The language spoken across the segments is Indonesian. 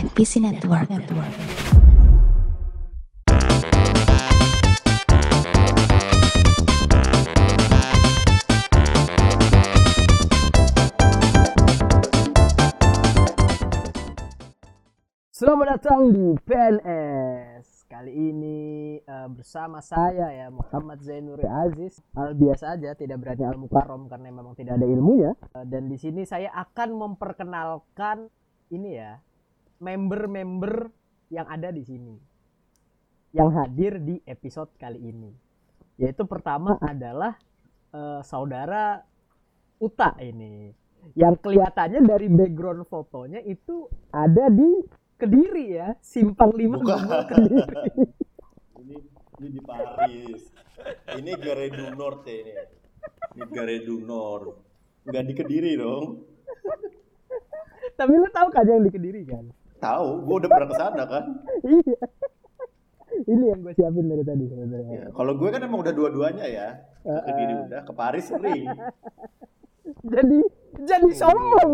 NPC Network. Network. Selamat datang di PNS. Kali ini eh, bersama saya ya Muhammad Zainuri Aziz. Hal biasa aja, tidak berani al mukarrom karena memang tidak ada ilmunya. Eh, dan di sini saya akan memperkenalkan ini ya member-member yang ada di sini. Yang hadir di episode kali ini. Yaitu pertama adalah eh, saudara Uta ini. Yang kelihatannya dari background fotonya itu ada di Kediri ya, Simpang 5 Bukan. Gubeng Kediri. ini ini di Paris ini Garedu North ya ini ini Garedu North nggak di Kediri dong Tapi lu tahu kan yang di Kediri kan? Tahu gua udah pernah ke sana kan Iya. Ini yang gue siapin dari tadi sebenarnya. ya, kalau gue kan emang udah dua-duanya ya ke Kediri udah ke Paris sering Jadi jadi sombong.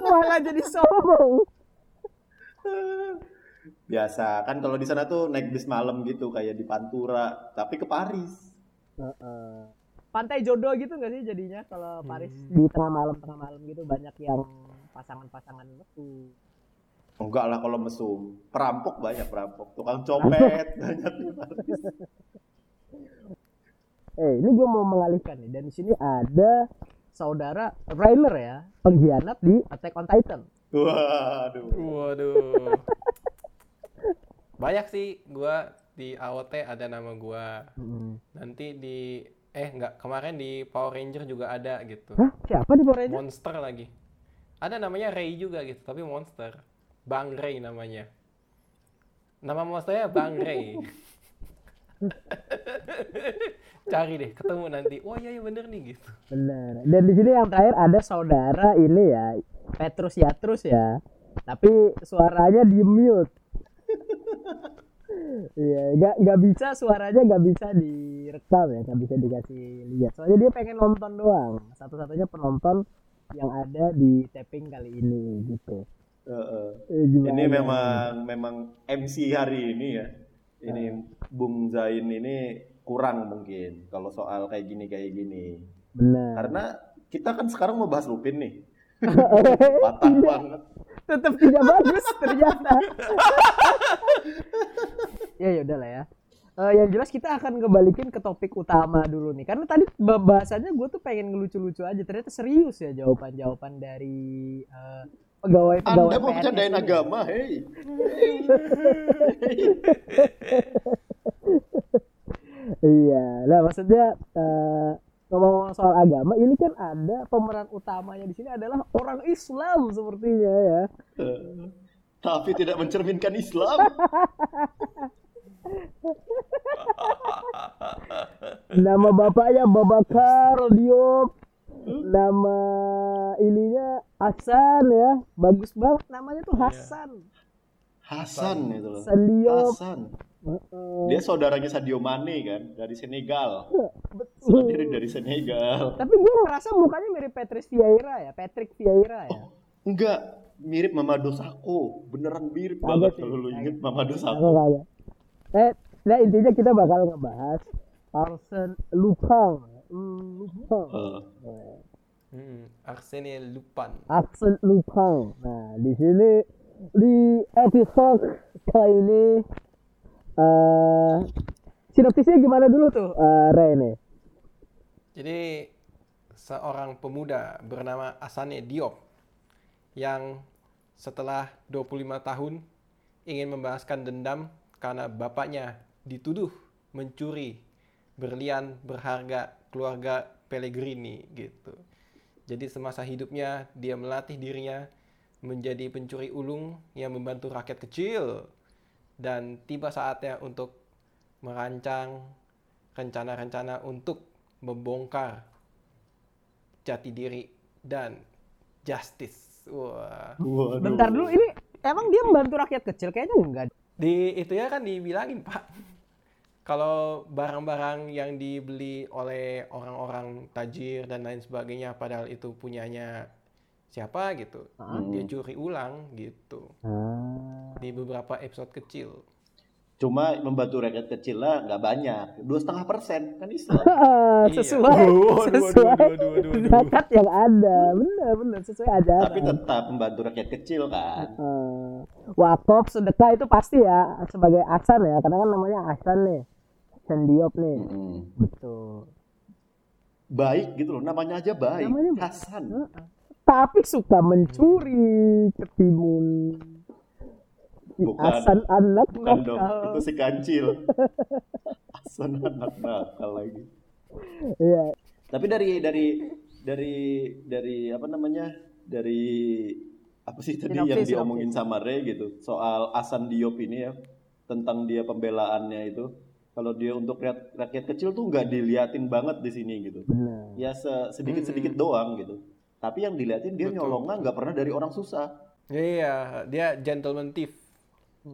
Malah jadi sombong. biasa kan kalau di sana tuh naik bis malam gitu kayak di Pantura tapi ke Paris Heeh. Pantai jodoh gitu gak sih jadinya kalau Paris di tengah malam tengah malam gitu banyak yang pasangan-pasangan itu. Enggak lah kalau mesum perampok banyak perampok tukang copet banyak Eh, ini gue mau mengalihkan nih. Dan di sini ada saudara Rainer ya, pengkhianat di Attack on Titan. waduh Waduh. Banyak sih gua di AOT ada nama gua. Nanti di eh enggak kemarin di Power Ranger juga ada gitu. Hah? Siapa di Power Ranger? Monster lagi. Ada namanya Ray juga gitu, tapi monster. Bang Ray namanya. Nama monsternya Bang Ray. Cari deh, ketemu nanti. Oh iya, iya bener nih gitu. Benar. Dan di sini yang terakhir ada saudara ini ya, Petrus Yatrus ya. Tapi suaranya di mute. Iya, nggak nggak bisa suaranya nggak bisa direkam ya, nggak bisa dikasih lihat. Soalnya dia pengen nonton doang. Satu-satunya penonton yang ada di tapping kali ini gitu. Eh, gimana? Ini memang memang MC hari ini ya. Ini Bung Zain ini kurang mungkin kalau soal kayak gini kayak gini. benar. Karena kita kan sekarang mau bahas Lupin nih. Patah banget. Tetap tidak bagus ternyata. ya ya udah lah ya. Eh, yang jelas kita akan kembalikin ke topik utama dulu nih. Karena tadi bahasannya gue tuh pengen ngelucu-lucu aja. Ternyata serius ya jawaban-jawaban dari eh, pegawai-pegawai Anda mau bercandain agama, hei. Iya, nah maksudnya eh, ngomong soal agama, ini kan ada pemeran utamanya di sini adalah orang Islam sepertinya ya. Tapi tidak mencerminkan Islam. Nama bapaknya Babakar Diop. Nama ininya Hasan ya. Bagus banget namanya tuh Hasan. Hasan itu loh. Hasan Diop. Hasan. Dia saudaranya Sadio Mane kan dari Senegal. Betul. Sendiri dari Senegal. Tapi gue ngerasa mukanya mirip Patrick Vieira ya, Patrick Vieira ya. Enggak, mirip Mamadou Sakho. Beneran mirip Kagak banget kalau lu inget Mamadou Aku Sakho. Eh, nah intinya kita bakal ngebahas Arsene Lupin. Hmm, Lupin. Eh, Hmm, Arsene Lupin. Arsene Lupin. Nah, di sini di episode kali ini eh sinopsisnya gimana dulu tuh, eh Rene? Jadi seorang pemuda bernama Asane Diop yang setelah 25 tahun ingin membalaskan dendam karena bapaknya dituduh mencuri berlian berharga keluarga Pellegrini gitu. Jadi semasa hidupnya dia melatih dirinya menjadi pencuri ulung yang membantu rakyat kecil dan tiba saatnya untuk merancang rencana-rencana untuk membongkar jati diri dan justice. Wah. Bentar dulu ini emang dia membantu rakyat kecil kayaknya enggak. Di itu ya kan dibilangin, Pak. Kalau barang-barang yang dibeli oleh orang-orang tajir dan lain sebagainya padahal itu punyanya siapa gitu. Ah. Dia curi ulang gitu. Ah. di beberapa episode kecil. Cuma membantu rakyat kecil lah nggak banyak, dua setengah persen kan Islam. Iya. sesuai waduh, sesuai zakat yang ada bener bener sesuai ajaran Tapi tetap membantu rakyat kecil kan. Eh, wakaf sedekah itu pasti ya sebagai asan ya karena kan namanya asan nih Asan Diop nih Mm-mm. betul Baik gitu loh, namanya aja baik. Namanya baik. Hasan. Heeh. tapi suka mencuri ketimun Bukan. Asan anak Bukan dong, nakal. itu si kancil. Hasan anak nakal lagi. Iya. Tapi dari dari dari dari apa namanya? Dari apa sih tadi Sinopsis, yang sinopsis. diomongin sama Ray gitu soal Asan Diop ini ya tentang dia pembelaannya itu kalau dia untuk rakyat, rakyat kecil tuh nggak diliatin banget di sini gitu benar ya sedikit sedikit doang gitu tapi yang diliatin dia Betul. nyolongnya nggak pernah dari orang susah Iya, dia gentleman thief.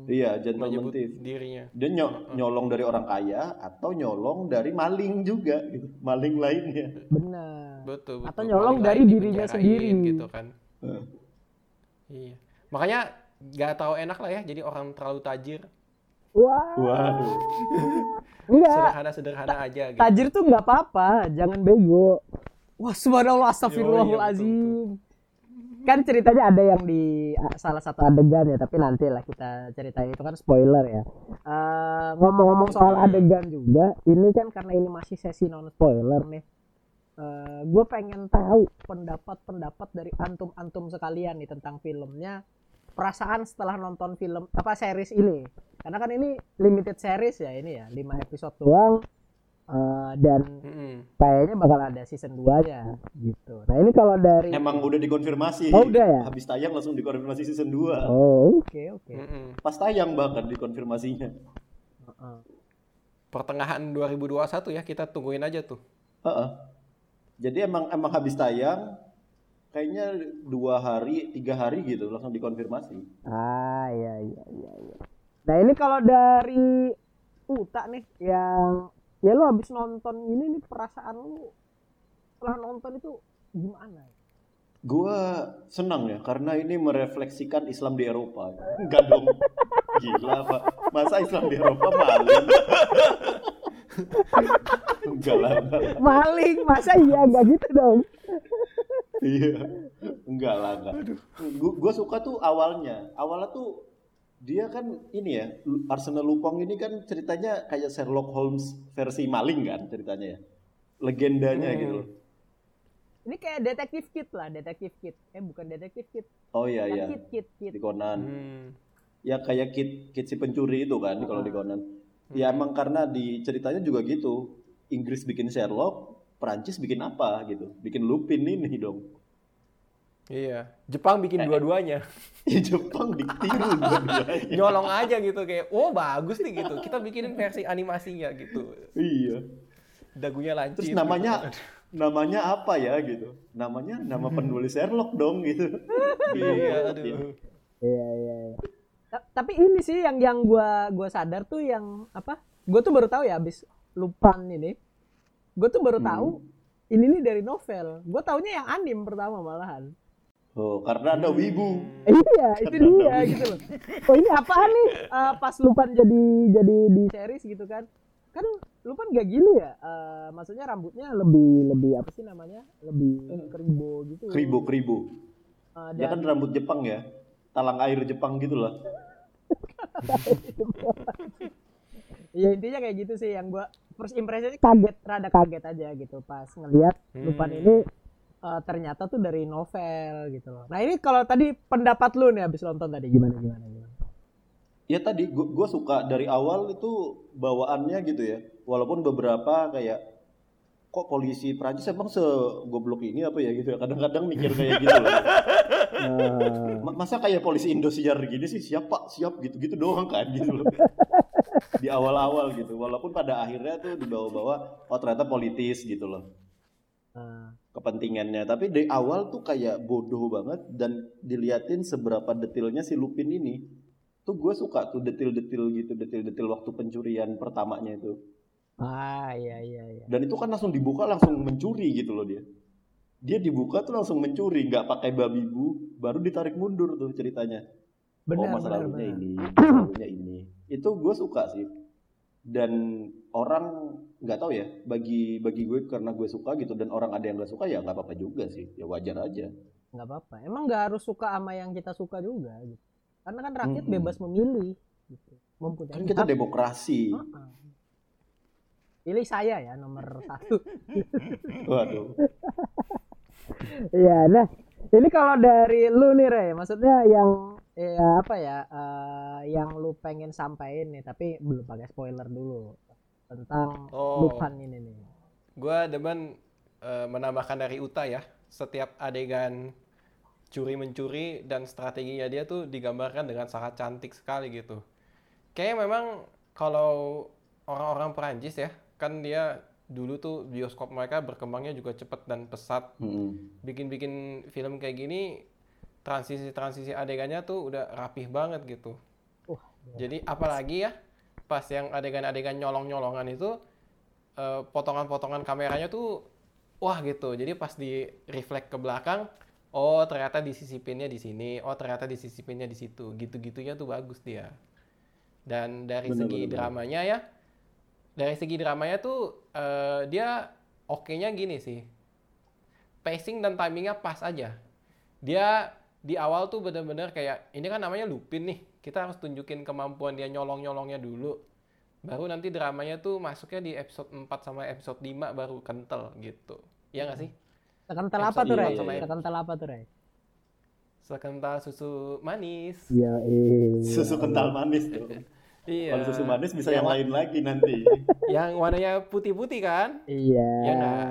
iya gentleman menyebut thief dirinya. dia nyo- nyolong dari orang kaya atau nyolong dari maling juga gitu maling lainnya benar Betul, betul. Atau nyolong dari dirinya sendiri. gitu kan. Eh, Iya. Makanya nggak tahu enak lah ya jadi orang terlalu tajir. wah. Waduh. Enggak. Sederhana-sederhana aja gitu. tajir tuh nggak apa-apa jangan bego. Wah subhanallah astagfirullahalazim kan ceritanya ada yang di ah, salah satu adegan ya tapi nanti lah kita ceritain. Itu kan spoiler ya. Eh, ngomong-ngomong soal adegan juga ini kan karena ini masih sesi non spoiler nih gue pengen tahu pendapat-pendapat dari antum-antum sekalian nih tentang filmnya perasaan setelah nonton film apa series ini karena kan ini limited series ya ini ya 5 episode doang Eh, dan kayaknya bakal ada season 2 nya gitu nah ini kalau dari emang udah dikonfirmasi Oh, udah ya? habis tayang langsung dikonfirmasi season 2 oh oke oke Mm-mm. pas tayang bahkan dikonfirmasinya Heeh. Pertengahan 2021 ya kita tungguin aja tuh. Heeh. Jadi emang emang habis tayang kayaknya dua hari tiga hari gitu langsung dikonfirmasi ah iya iya iya iya nah ini kalau dari Uta nih yang ya lu habis nonton ini nih perasaan lu setelah nonton itu gimana Gua senang ya karena ini merefleksikan Islam di Eropa. Enggak dong. Gila, Pak. Masa Islam di Eropa maling? Enggak lah. enggak maling masa iya nggak gitu dong Iya. Enggak lah, enggak. Gua, gua suka tuh awalnya. Awalnya tuh dia kan ini ya, Arsenal Lupong ini kan ceritanya kayak Sherlock Holmes versi maling kan ceritanya ya. Legendanya Hmm. gitu loh. ini kayak detektif kit lah detektif kit eh bukan detektif kit Oh iya iya. kit kit kit Di Conan. Hmm. ya kayak kit kit si pencuri itu kan kalau di Conan. Ya emang karena di ceritanya juga gitu. Inggris bikin Sherlock, Perancis bikin apa gitu. Bikin Lupin ini dong. Iya. Jepang bikin dua-duanya. Ya Jepang ditiru dua-duanya. Nyolong aja gitu kayak, oh bagus nih gitu. Kita bikinin versi animasinya gitu. Iya. Dagunya lancip. Terus gitu. namanya namanya apa ya gitu. Namanya nama penulis Sherlock dong gitu. Iya, aduh. Iya iya. iya. Ta- Tapi ini sih yang yang gua gua sadar tuh yang apa? Gua tuh baru tahu ya abis lupan ini. Gua tuh baru tahu ini nih dari novel. Gua taunya yang anim pertama malahan. Oh, karena ada wibu. iya, itu dia gitu loh. Oh ini apaan nih? Eh, pas lupan jadi jadi di series gitu kan? Kan lupan gak gini ya? Eh, maksudnya rambutnya lebih lebih apa sih namanya? Lebih keribo gitu. Kribo. Eh, Ya dan kan rambut Jepang ya. Talang air Jepang gitu lah. ya intinya kayak gitu sih yang gua first impression kaget rada kaget aja gitu pas ngelihat lupan Hmm. ini eh, ternyata tuh dari novel gitu loh nah ini kalau tadi pendapat lu nih habis nonton tadi gimana gimana gimana Ya tadi gua, gua suka dari awal itu bawaannya gitu ya. Walaupun beberapa kayak kok polisi Prancis emang segoblok ini apa ya gitu ya. Kadang-kadang mikir kayak gitu loh. Ma- Masa kayak polisi Indosiar gini sih siap pak siap gitu-gitu doang kan gitu loh. Di awal-awal gitu. Walaupun pada akhirnya tuh dibawa-bawa oh ternyata politis gitu loh eh, kepentingannya. Tapi dari awal tuh kayak bodoh banget dan diliatin seberapa detailnya si Lupin ini. Tuh gue suka tuh detil-detil gitu, detil-detil waktu pencurian pertamanya itu. ah iya iya iya Dan itu kan langsung dibuka langsung mencuri gitu loh dia. Dia dibuka tuh langsung mencuri, nggak pakai babi bu, baru ditarik mundur tuh ceritanya. Benar, oh masa benar, lalunya benar. ini masa lalunya ini. Itu gue suka sih. Dan orang nggak tahu ya bagi bagi gue karena gue suka gitu dan orang ada yang nggak suka ya nggak apa-apa juga sih. Ya wajar aja. Nggak apa-apa. Emang nggak harus suka sama yang kita suka juga gitu. Karena kan rakyat Mm-mm. bebas memilih gitu. Mempunyai kan kita hak. demokrasi. Heeh. pilih saya ya nomor satu. Waduh. Iya, nah. Ini kalau dari lu nih Rey, maksudnya yang ya apa ya, eh, yang lu pengen sampaikan nih, tapi belum pakai spoiler dulu tentang Oh. Lupin ini nih. Gua demen eh, menambahkan dari Uta ya. Setiap adegan curi mencuri dan strateginya dia tuh digambarkan dengan sangat cantik sekali gitu. Kayaknya memang kalau orang-orang Perancis ya, kan dia dulu tuh bioskop mereka berkembangnya juga cepat dan pesat. Bikin-bikin film kayak gini transisi-transisi adegannya tuh udah rapih banget gitu. Wah, Jadi apalagi ya pas yang adegan-adegan nyolong-nyolongan itu eh, potongan-potongan kameranya tuh wah gitu. Jadi pas di reflect ke belakang, oh ternyata disisipinnya di sini, oh ternyata disisipinnya di situ. Gitu-gitunya tuh bagus dia. Dan dari Bener, segi bener, bener. dramanya ya, dari segi dramanya tuh eh, dia oke-nya gini sih. Pacing dan timingnya pas aja. Dia di awal tuh bener-bener kayak ini kan namanya Lupin nih. Kita harus tunjukin kemampuan dia nyolong-nyolongnya dulu. Baru nanti dramanya tuh masuknya di episode 4 sama episode 5 baru kental gitu. Iya nggak sih? Sekental apa tuh Rey? iya, iya. Sekental apa tuh Rey? Sekental susu manis. Iya, iya. susu kental manis tuh Iya. kalau susu manis bisa Yang yang lain lagi nanti Yang warnanya putih-putih kan? Iya. Iya nggak?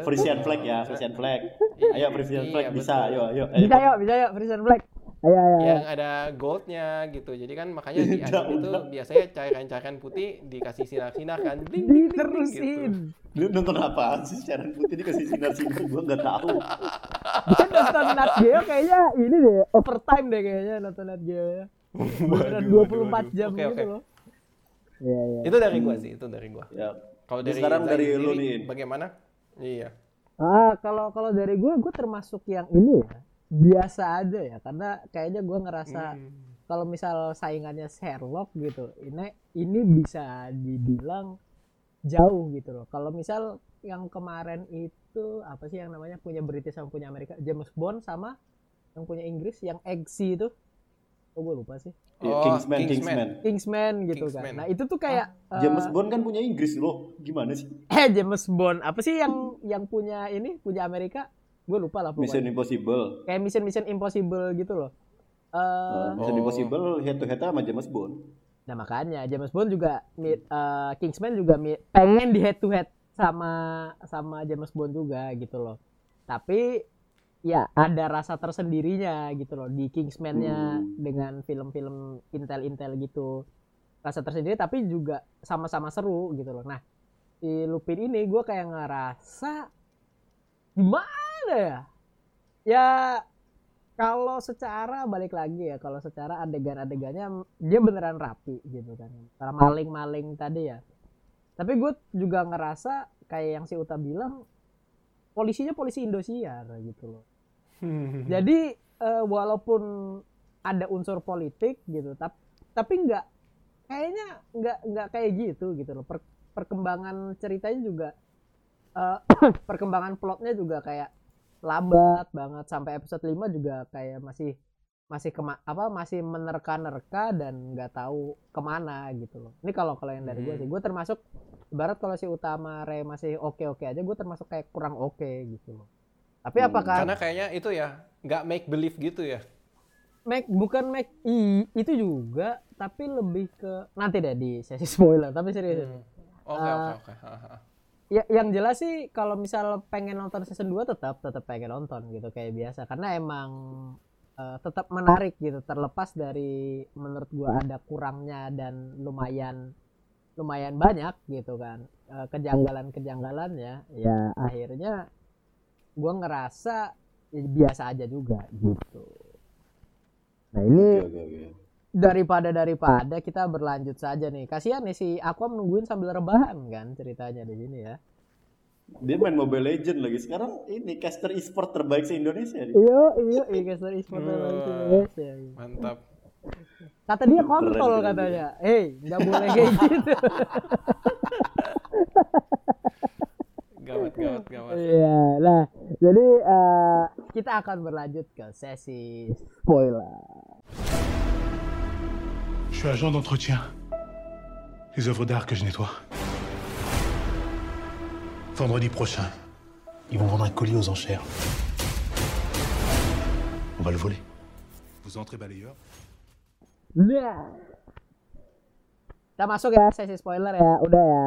Frisian flag ya Frisian flag ayo Frisian Iya, flag bisa betul. ayo ayo ayo Bisa yuk, bisa yuk, Frisian Black. Ayo, ayo, ayo. yang ada goldnya gitu. Jadi kan makanya di Udah, anime itu udah. biasanya cairan-cairan putih dikasih sinar-sinar kan. Bling, bling, bling, Diterusin. gitu. lu nonton apaan sih siaran putih dikasih sinar-sinar gue nggak tahu Dia nonton Nat Geo kayaknya ini deh, overtime deh kayaknya nonton Nat Geo ya. Beneran 24 jam Oke, gitu oke. loh. Iya, iya. Itu dari gua sih, itu dari gua. ya Kalau dari sekarang dari lu nih. Bagaimana? Iya. Ah, kalau kalau dari gue, gue termasuk yang ini ya, biasa aja ya, karena kayaknya gue ngerasa Hmm. kalau misal saingannya Sherlock gitu, ini ini bisa dibilang jauh gitu loh. Kalau misal yang kemarin itu apa sih yang namanya punya British sama punya Amerika, James Bond sama yang punya Inggris yang Eggsy itu, oh gue lupa sih, Ya, Oh, Kingsman, Kingsman. Kingsman. Kingsman gitu Kingsman. kan. Nah itu tuh kayak eh, James Bond kan punya Inggris loh. Gimana sih? eh James Bond apa sih yang yang punya ini punya Amerika? Gue lupa lah pokoknya. Mission Impossible. kayak mission mission impossible gitu loh. Eh, Nah, Mission Oh. Impossible head to head sama James Bond. nah makanya James Bond juga eh, Kingsman juga pengen di head to head sama sama James Bond juga gitu loh. Tapi ya ada rasa tersendirinya gitu loh di Kingsman-nya Hmm. dengan film-film intel-intel gitu. Rasa tersendiri tapi juga sama-sama seru gitu loh. Nah, di Lupin ini gue kayak ngerasa gimana ya? Ya kalau secara balik lagi ya, kalau secara adegan-adegannya dia beneran rapi gitu kan. Para maling-maling tadi ya. Tapi gue juga ngerasa kayak yang si Uta bilang polisinya polisi Indosiar gitu loh. Jadi eh, walaupun ada unsur politik gitu, tapi tapi nggak kayaknya nggak nggak kayak gitu gitu loh. Per- perkembangan ceritanya juga eh, perkembangan plotnya juga kayak lambat banget sampai episode 5 juga kayak masih masih kema apa masih menerka-nerka dan nggak tahu ke mana gitu loh. Ini kalau kalau yang dari gue Hmm. sih, gue termasuk ibarat kalau si utama Ray masih oke-oke aja, gue termasuk kayak kurang oke gitu loh. Tapi Hmm, apakah Karena kayaknya itu ya nggak make believe gitu ya. Mac bukan Mac i itu juga tapi lebih ke nanti deh di sesi spoiler tapi serius Hmm. Oke Eh, oke oke. Haha. ya yang jelas sih kalau misal pengen nonton season 2 tetap tetap pengen nonton gitu kayak biasa karena emang eh, tetap menarik gitu terlepas dari menurut gua ada kurangnya dan lumayan lumayan banyak gitu kan eh, kejanggalan-kejanggalannya ya akhirnya gua ngerasa ya, biasa aja juga gitu nah ini daripada daripada kita berlanjut saja nih kasihan nih si Aquam nungguin sambil rebahan kan ceritanya di sini ya Dia main Mobile Legend lagi. Sekarang ini caster e-sport terbaik se Indonesia. nih. iya iya iya caster e-sport Hmm. Indonesia Mantap. Kata dia kontol keren, katanya. Hei, nggak boleh kayak gitu. Gawat, gawat, gawat. Iya, nah jadi eh, kita akan berlanjut ke sesi spoiler. Je suis agent d'entretien. Les œuvres d'art que je nettoie. Vendredi prochain, ils vont vendre un colis aux enchères. On va le voler. Vous entrez balayeur Nah, kita masuk ya sesi spoiler ya, udah ya.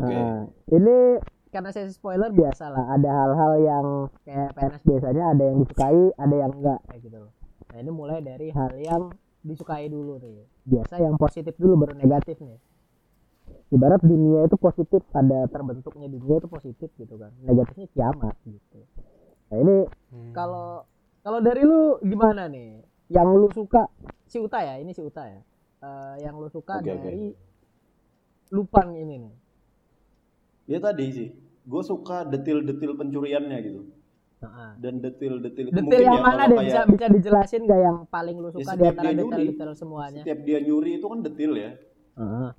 Oke. Nah, ini karena sesi spoiler biasa lah, ada hal-hal yang kayak PNS biasanya ada yang disukai, ada yang enggak kayak gitu loh. Nah ini mulai dari hal yang disukai dulu nih. Biasa yang positif dulu baru negatif nih. Ibarat dunia itu positif, ada terbentuknya dunia itu positif gitu kan. Negatifnya kiamat gitu. Nah ini kalau kalau dari lu gimana nih? Yang lu suka si Uta ya, ini si Uta ya. Eh, yang lu suka oke. dari Lupang ini nih. Ya tadi sih, gue suka detil-detil pencuriannya gitu. Heeh. Dan detil-detil itu Detail mungkin yang ya mana kayak bisa dijelasin gak yang paling lu suka di setiap antara detail-detail semuanya? setiap dia nyuri itu kan detil ya. Heeh.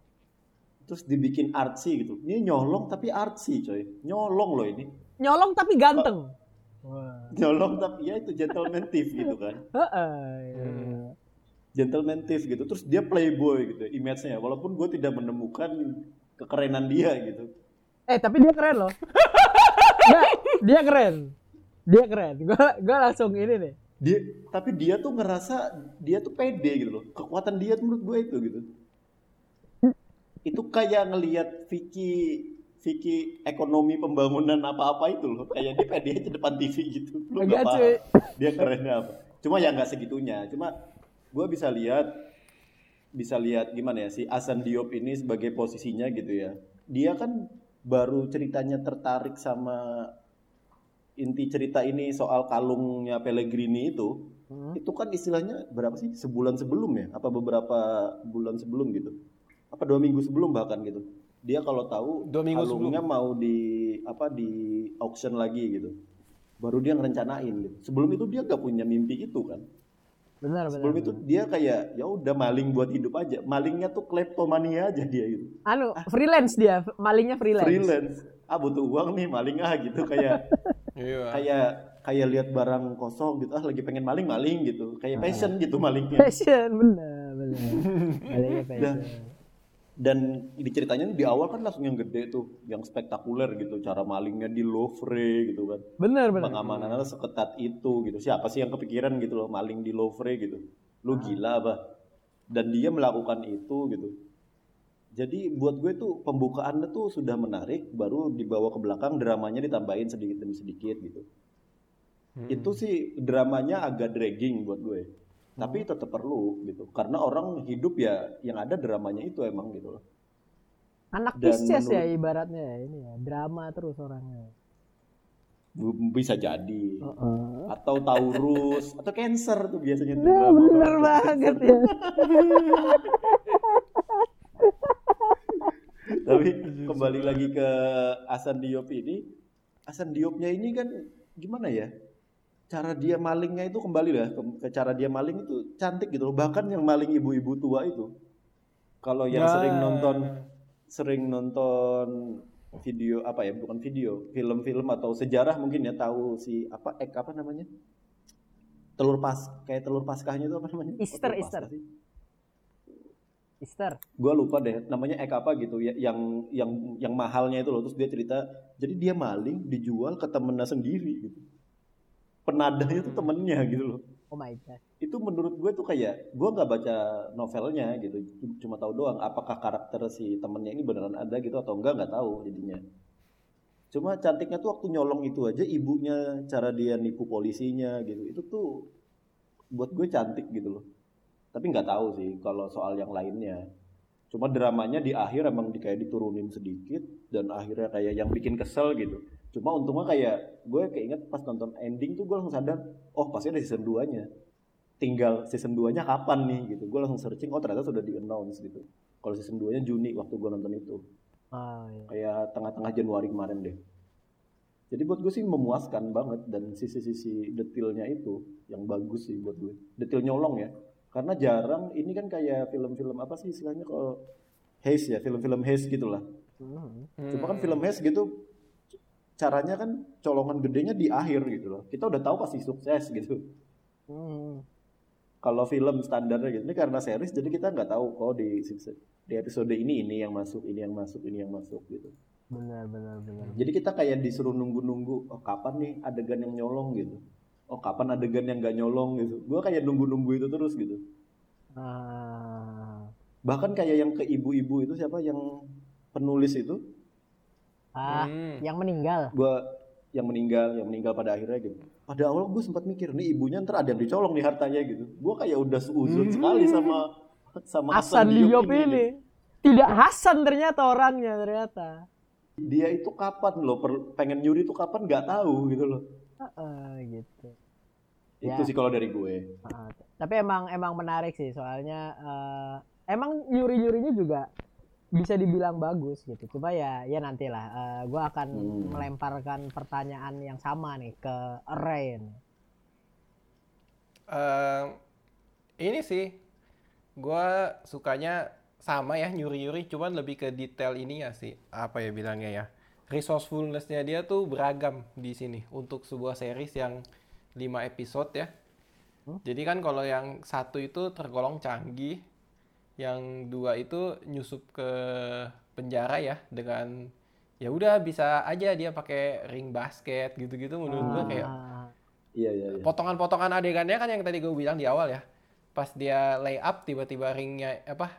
Terus dibikin artsy gitu. Ini nyolong tapi artsy coy. Nyolong loh ini. Nyolong tapi ganteng. Wah. Nyolong tapi ya itu gentleman thief gitu kan. Heeh. iya. Gentleman thief gitu. Terus dia playboy gitu image-nya. Walaupun gue tidak menemukan kekerenan dia gitu. Eh tapi dia keren loh. Nggak, dia keren. Dia keren. Gua gua langsung ini nih. Dia tapi dia tuh ngerasa dia tuh pede gitu loh. Kekuatan dia tuh menurut gue itu gitu. Itu kayak ngelihat Vicky Vicky ekonomi pembangunan apa-apa itu loh. Kayak dia pede aja depan TV gitu. Lu nggak paham cuy. dia kerennya apa. Cuma ya nggak segitunya. Cuma gue bisa lihat bisa lihat gimana ya si Asan Diop ini sebagai posisinya gitu ya. Dia kan baru ceritanya tertarik sama inti cerita ini soal kalungnya Pellegrini itu. Hmm. Itu kan istilahnya berapa sih? Sebulan sebelum ya? Apa beberapa bulan sebelum gitu? Apa dua minggu sebelum bahkan gitu? Dia kalau tahu Dua minggu kalungnya mau di apa di auction lagi gitu. Baru dia ngerencanain gitu. Sebelum itu dia gak punya mimpi itu kan. Benar benar. Sebelum itu dia kayak ya udah maling buat hidup aja. Malingnya tuh kleptomania aja dia gitu. Anu, freelance dia, malingnya freelance. Freelance. Ah butuh uang nih maling ah gitu kayak Iya. kayak kayak lihat barang kosong gitu ah lagi pengen maling maling gitu kayak passion gitu malingnya Passion, benar benar. Malingnya passion. Dan di ceritanya di awal kan langsung yang gede tuh yang spektakuler gitu cara malingnya di Louvre gitu kan. Benar benar. pengamanannya seketat itu gitu. Siapa sih yang kepikiran gitu loh maling di Louvre gitu. Lu gila apa dan dia melakukan itu gitu. Jadi buat gue tuh pembukaannya tuh sudah menarik baru dibawa ke belakang dramanya ditambahin sedikit demi sedikit gitu. Itu sih dramanya agak dragging buat gue tapi tetap perlu gitu karena orang hidup ya yang ada dramanya itu emang gitu loh Anak Pisces ya ibaratnya ya, ini ya, drama terus orangnya. Bisa jadi Heeh. atau Taurus atau Cancer tuh biasanya tuh Nah, drama bener banget Cancer. ya. tapi kembali lagi ke Asan Diop ini Asan Diopnya ini kan gimana ya cara dia malingnya itu kembali lah ke, ke cara dia maling itu cantik gitu loh bahkan yang maling ibu-ibu tua itu kalau yang Ya. sering nonton sering nonton video apa ya bukan video film-film atau sejarah mungkin ya tahu si apa ek apa namanya telur pas kayak telur paskahnya itu apa namanya Easter, telur Easter. Sih? Easter. gue lupa deh namanya ek apa gitu ya yang yang yang mahalnya itu loh terus dia cerita jadi dia maling dijual ke temennya sendiri gitu penadahnya tuh temennya gitu loh. Oh my god. itu menurut gue tuh kayak gue nggak baca novelnya gitu cuma tahu doang apakah karakter si temennya ini beneran ada gitu atau enggak nggak tahu jadinya. Cuma cantiknya tuh waktu nyolong itu aja ibunya cara dia nipu polisinya gitu itu tuh buat gue cantik gitu loh. Tapi nggak tahu sih kalau soal yang lainnya. Cuma dramanya di akhir emang di kayak diturunin sedikit dan akhirnya kayak yang bikin kesel gitu cuma untungnya kayak gue keinget pas nonton ending tuh gue langsung sadar oh pasti ada season 2 nya tinggal season 2 nya kapan nih gitu. Gue langsung searching oh ternyata sudah di announce gitu. Kalau season 2 nya Juni waktu gue nonton itu. Oh, iya. kayak tengah-tengah Januari kemarin deh. Jadi buat gue sih memuaskan banget dan sisi-sisi detailnya itu yang bagus sih buat gue detail nyolong ya. Karena jarang ini kan kayak film-film apa sih istilahnya kalau haze ya film-film haze gitulah. Hmm. cuma kan film haze gitu caranya kan colongan gedenya di akhir gitu loh. Kita udah tahu pasti sukses gitu. Hmm. kalau film standarnya gitu. Ini karena series jadi kita nggak tahu oh di di episode ini ini yang masuk ini yang masuk ini yang masuk gitu. Benar benar benar. jadi kita kayak disuruh nunggu-nunggu oh kapan nih adegan yang nyolong gitu. Oh kapan adegan yang nggak nyolong gitu. Gua kayak nunggu-nunggu itu terus gitu. Ah. bahkan kayak yang ke ibu-ibu itu siapa? Yang penulis itu Ah, Hmm. yang meninggal. gua yang meninggal yang meninggal pada akhirnya gitu pada awal gue sempat mikir nih ibunya ntar ada yang dicolong nih hartanya gitu gua kayak udah seuzon sekali sama sama Hasan Diop gitu. ini. Tidak Hasan ternyata orangnya ternyata. dia itu kapan loh pengen nyuri itu kapan nggak tahu gitu loh Heeh, gitu. itu Ya. sih kalau dari gue Ah, tapi emang emang menarik sih soalnya eh, emang nyuri nyurinya juga bisa dibilang bagus gitu coba ya ya nantilah eh, gue akan Hmm. melemparkan pertanyaan yang sama nih ke Rain Eh, ini sih, gua sukanya sama ya nyuri-nyuri, cuman lebih ke detail ini ya sih. Apa ya bilangnya ya? Resourcefulness-nya dia tuh beragam di sini untuk sebuah series yang 5 episode ya. Jadi kan kalau yang satu itu tergolong canggih, yang dua itu nyusup ke penjara ya dengan ya udah bisa aja dia pakai ring basket gitu-gitu menurut gua kayak Ah, iya iya iya. potongan-potongan adegannya kan yang tadi gue bilang di awal ya. Pas dia lay up tiba-tiba ringnya apa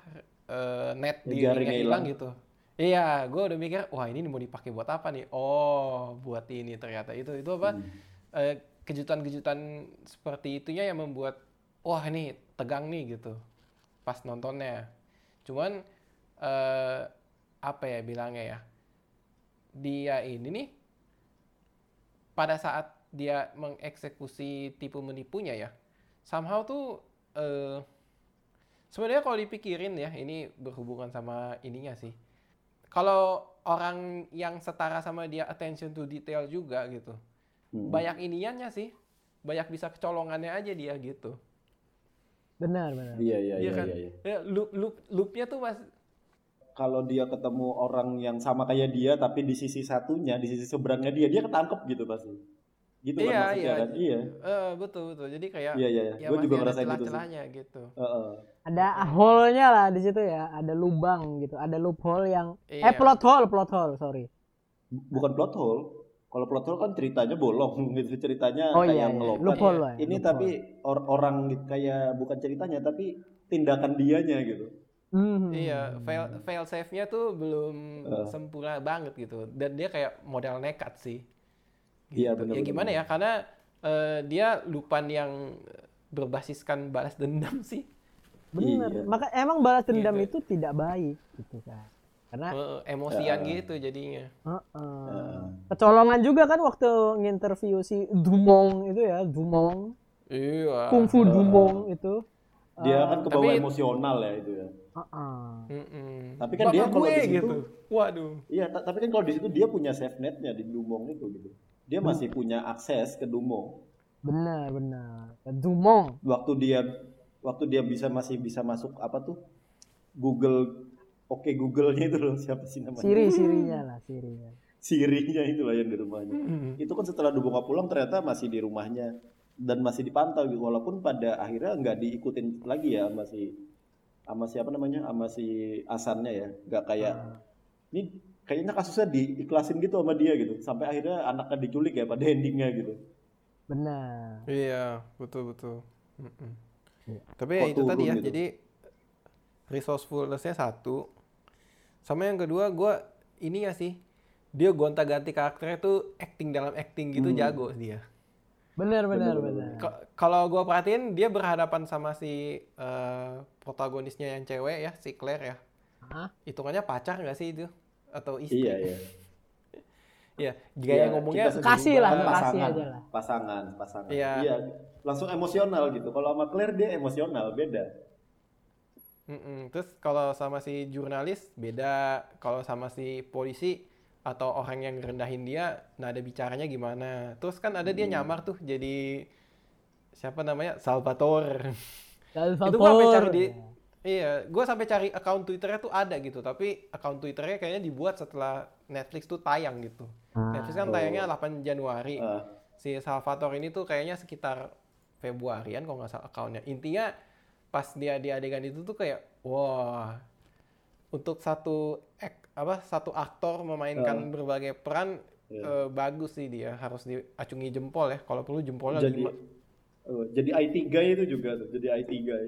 eh, net di ringnya hilang gitu. Iya gue udah mikir wah ini mau dipakai buat apa nih? Oh buat ini ternyata. Itu itu apa Hmm. eh, kejutan-kejutan seperti itunya yang membuat wah ini tegang nih gitu pas nontonnya. Cuman eh, apa ya bilangnya ya? Dia ini nih pada saat dia mengeksekusi tipu menipunya ya somehow tuh eh sebenarnya kalau dipikirin ya ini berhubungan sama ininya sih. Kalau orang yang setara sama dia attention to detail juga gitu Hmm. banyak iniannya sih. Banyak bisa kecolongannya aja dia gitu benar benar iya iya Iya iya kan? iya, iya. Ya, loop loop loopnya tuh mas kalau dia ketemu orang yang sama kayak dia tapi di sisi satunya di sisi seberangnya dia dia ketangkep gitu pasti gitu kan Iya, maksudnya iya. kan iya eh, betul betul jadi kayak iya iya, iya. ya gue juga ada ngerasain gitu sih celah-celahnya gitu Heeh. ada hole-nya lah di situ ya ada lubang gitu ada loophole yang eh Iya. plot hole plot hole sorry bukan plot hole kalau plot hole kan ceritanya bolong gitu ceritanya Oh, kayak iya, iya. ngeloper lah ya, ini loophole. tapi or- orang gitu, kayak bukan ceritanya tapi tindakan dianya gitu Hmm. Iya, fail fail save-nya tuh belum Eh. sempurna banget gitu. Dan dia kayak model nekat sih. Iya, Gitu. bener, Ya bener, gimana ya? Karena eh, dia lupan yang berbasiskan balas dendam sih. benar Iya. maka emang balas dendam Gitu. itu tidak baik gitu kan karena Eh, emosian Ya. gitu jadinya. Heeh. Heeh. kecolongan juga kan waktu nginterview si Dumong itu ya Dumong Iya. kungfu Dumong itu dia kan kebawa tapi- emosional ya itu ya Heeh. Mm-mm. Tapi kan Bapak dia kalau gue di situ- gitu. Waduh. iya ta- tapi kan kalau di situ dia punya save netnya di Dumong itu gitu dia masih punya akses ke Dumong benar benar Dumong waktu dia waktu dia bisa masih bisa masuk apa tuh Google Oke Google-nya itu loh siapa sih namanya Siri Sirinya lah Sirinya Siri-nya itulah yang di rumahnya Mm. itu kan setelah Dubonga pulang ternyata masih di rumahnya dan masih dipantau gitu walaupun pada akhirnya nggak diikutin lagi ya masih sama siapa namanya sama si Asannya ya nggak kayak ini kayaknya kasusnya diiklasin gitu sama dia gitu sampai akhirnya anaknya diculik ya pada endingnya gitu benar Iya, betul betul. Mm-mm. Iya. Tapi ya itu tadi ya, gitu? jadi resourcefulness-nya satu. Sama yang kedua, gua ini ya sih, dia gonta-ganti karakternya tuh acting dalam acting gitu Hmm. jago dia. benar benar Benar, Kalau gua perhatiin, dia berhadapan sama si eh, protagonisnya yang cewek ya, si Claire ya. Hah? Hitungannya pacar nggak sih itu? Atau istri? iya iya Iya, gaya Iya, ngomongnya kita Kasih lah, kasih pasangan aja lah. pasangan pasangan Iya. iya langsung emosional gitu kalau sama Claire dia emosional beda Mm-mm. Terus kalau sama si jurnalis beda, kalau sama si polisi atau orang yang rendahin dia, nada bicaranya gimana? Terus kan ada dia nyamar tuh jadi siapa namanya Salvatore. Salvatore. itu gua sampai cari di iya gua sampai cari account twitternya tuh ada gitu tapi account twitternya kayaknya dibuat setelah Netflix tuh tayang gitu Ah, Netflix kan tayangnya 8 Januari Ah. si Salvatore ini tuh kayaknya sekitar Februarian kalau nggak salah accountnya intinya pas dia di adegan itu tuh kayak wah untuk satu ek, apa satu aktor memainkan berbagai peran Iya. eh, bagus sih dia harus diacungi jempol ya. Kalau perlu jempolnya jadi lima. oh, jadi IT guy itu juga tuh jadi IT guy.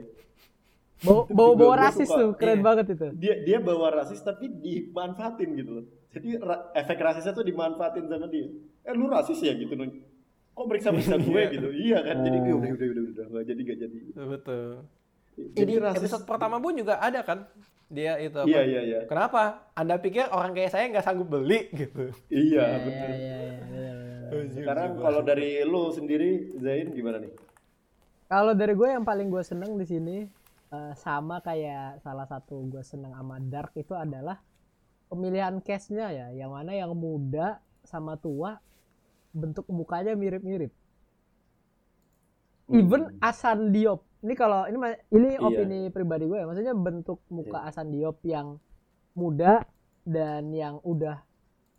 Bawa bawa, rasis suka. tuh, keren Iya. banget itu. dia dia bawa rasis tapi dimanfaatin gitu loh. Jadi ra- efek rasisnya tuh dimanfaatin sama dia. Eh lu rasis ya? gitu kok meriksa meriksa gue gitu. Iya kan? Jadi Ah. udah udah udah udah nggak jadi nggak jadi. Betul jadi di rasis episode pertama pun juga ada kan dia itu apa? iya iya iya kenapa anda pikir orang kayak saya nggak sanggup beli gitu iya Iya, betul iya, iya, benar, benar. sekarang kalau dari lu sendiri Zain gimana nih Kalau dari gue yang paling gue seneng di sini eh, sama kayak salah satu gue seneng sama Dark itu adalah pemilihan cast-nya ya, yang mana yang muda sama tua bentuk mukanya mirip-mirip. Even Asan Diop. Ini kalau ini ini Iya. opini pribadi gue ya, maksudnya bentuk muka Asan Diop yang muda dan yang udah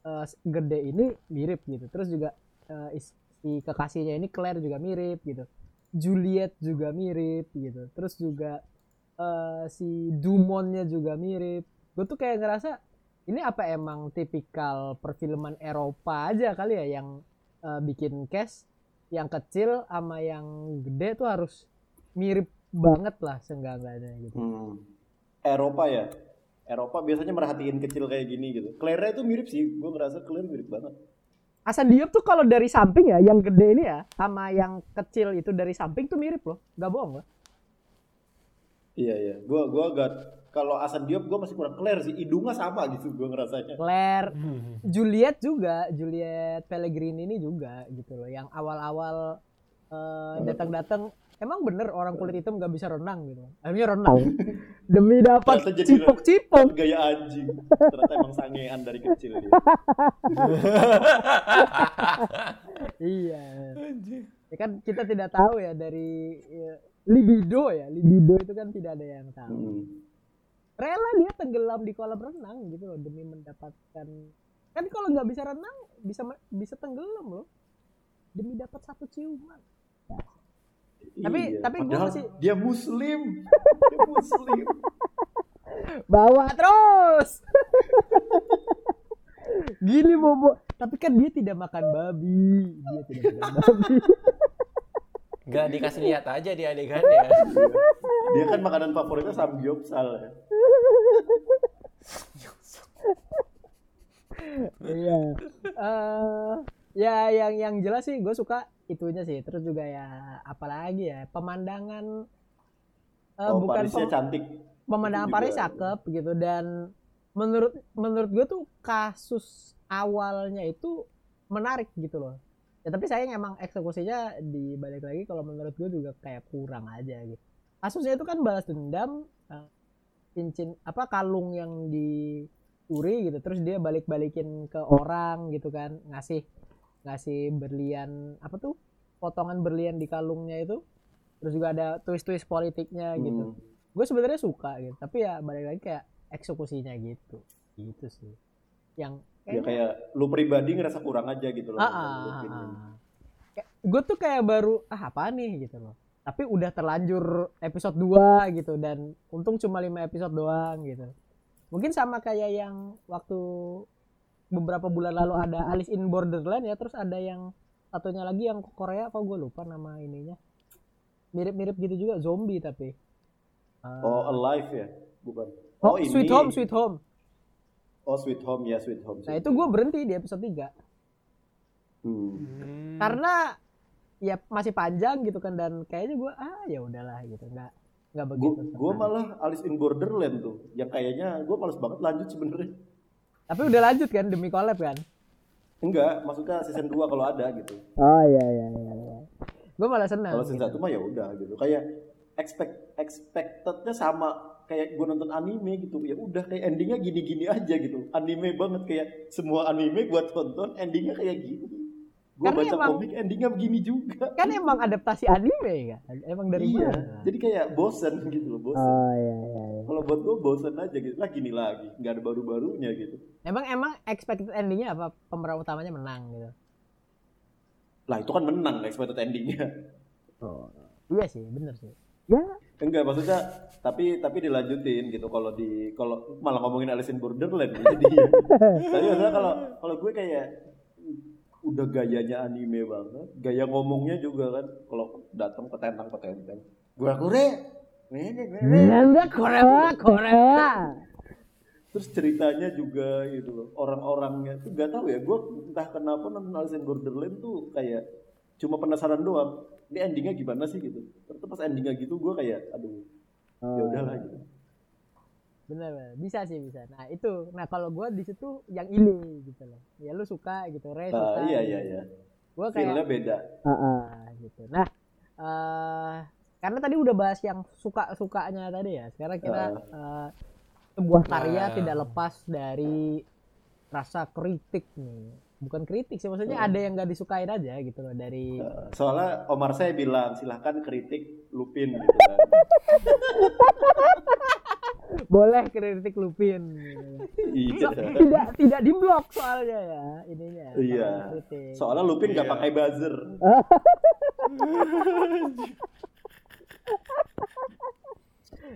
eh, gede ini mirip gitu. Terus juga is- si kekasihnya ini Claire juga mirip gitu. Juliet juga mirip gitu. Terus juga eh, si Dumonnya juga mirip. Gue tuh kayak ngerasa ini apa emang tipikal perfilman Eropa aja kali ya yang eh, bikin cast yang kecil sama yang gede tuh harus mirip banget lah seenggak-enggaknya gitu. Hmm. Eropa ya? Eropa biasanya merhatiin kecil kayak gini gitu. Claire itu mirip sih gue ngerasa Claire mirip banget. Asan Diop tuh kalau dari samping ya, yang gede ini ya, sama yang kecil itu dari samping tuh mirip loh, nggak bohong loh. iya iya. Gue gue agak kalau Asan Diop gue masih kurang Claire sih. Hidungnya sama gitu gue ngerasanya. Claire, Juliet juga, Juliet Pellegrini ini juga gitu loh, yang awal-awal eh, datang-datang emang bener orang kulit hitam nggak bisa renang gitu, akhirnya renang. Demi dapat jadi cipok-cipok. gaya anjing. Ternyata emang sangean dari kecil dia. Iya. Ya kan kita tidak tahu ya dari ya, libido ya, libido itu kan tidak ada yang tahu. Hmm. rela dia tenggelam di kolam renang gitu loh demi mendapatkan. Kan kalau nggak bisa renang bisa bisa tenggelam loh. Demi dapat satu ciuman Tapi- Iya, tapi gua padahal masih- dia muslim. Dia muslim. Bawa terus. Gini bobo. Tapi kan dia tidak makan babi. Dia tidak makan babi. Nggak dikasih lihat aja di adegannya dia kan makanan favoritnya samgyeopsal ya. Iya. Eh, ya yang yang jelas sih gue suka itunya sih. Terus juga ya apalagi ya pemandangan eh, oh bukan Parisnya pem- cantik. pemandangan Itu Paris juga. cakep gitu. Dan menurut menurut gue tuh kasus awalnya itu menarik gitu loh. Ya tapi sayang emang eksekusinya dibalik lagi kalau menurut gue juga kayak kurang aja gitu. Kasusnya itu kan balas dendam eh, cincin apa kalung yang dicuri gitu. Terus dia balik-balikin ke orang gitu kan ngasih ngasih berlian apa tuh? Potongan berlian di kalungnya itu. Terus juga ada twist-twist politiknya gitu. Hmm. gue sebenarnya suka gitu tapi ya balik lagi kayak eksekusinya gitu. Gitu sih. Yang ya kayak lu pribadi ngerasa kurang aja gitu loh ah, ah, ah. gue tuh kayak baru ah apa nih? gitu loh. Tapi udah terlanjur episode 2 gitu dan untung cuma 5 episode doang gitu. Mungkin sama kayak yang waktu beberapa bulan lalu ada Alice in Borderland ya terus ada yang satunya lagi yang Korea kok gue lupa nama ininya mirip-mirip gitu juga zombie tapi Ah. oh alive ya bukan Oh, Sweet Home, Sweet Home. oh sweet home ya sweet home Nah, Sweet itu gue berhenti di episode 3. Hmm. Karena ya masih panjang gitu kan dan kayaknya gue ah ya udahlah gitu. Enggak enggak Gue begitu. gue malah Alice in Borderland tuh, yang kayaknya gue males banget lanjut sebenarnya. Tapi udah lanjut kan demi collab kan? Enggak, maksudnya season 2 kalau ada gitu. Oh iya iya iya. iya. Gue malah senang. Kalau season gitu. 1 mah ya udah gitu. Kayak expect expectednya sama kayak gue nonton anime gitu. Ya udah kayak endingnya gini-gini aja gitu. Anime banget kayak semua anime gue tonton endingnya kayak gini. Gue Karena baca emang- komik endingnya begini juga. Kan emang adaptasi anime kan? Emang dari iya. mana? Jadi kayak bosen gitu loh, bosen. Oh iya iya. Kalau buat gue bosen aja gitu. Lah gini lagi, nggak ada baru-barunya gitu. Emang emang expected endingnya apa? Pemeran utamanya menang gitu. Lah itu kan menang expected endingnya. Oh. Iya sih, bener sih. Ya, Enggak maksudnya tapi tapi dilanjutin gitu kalau di kalau malah ngomongin Alice in Borderland jadi tapi maksudnya kalau kalau gue kayak udah gayanya anime banget gaya ngomongnya juga kan kalau datang petentang petentang gue kure Nanda Korea, Korea. terus ceritanya juga gitu loh orang-orangnya tuh gak tahu ya gue entah kenapa nonton Alice in Borderland tuh kayak cuma penasaran doang ini endingnya gimana sih gitu terus pas endingnya gitu gue kayak aduh ya udahlah gitu Bener, bener. bisa sih bisa. Nah itu, nah kalau gue di situ yang ini gitu loh. Ya lu suka gitu, Ray Nah, suka. iya iya iya Gue kayak, beda ah, ah, gitu. Nah, eh karena tadi udah bahas yang suka sukanya tadi ya. Sekarang kita eh, sebuah karya Nah. tidak lepas dari rasa kritik nih. Bukan kritik sih, maksudnya ada yang gak disukain aja gitu loh dari. Uh, soalnya Omar saya bilang silahkan kritik Lupin gitu kan. Boleh kritik Lupin. Gitu. iya. tidak tidak diblok soalnya ya ininya. Iya. Soalnya Lupin nggak Iya. pakai buzzer.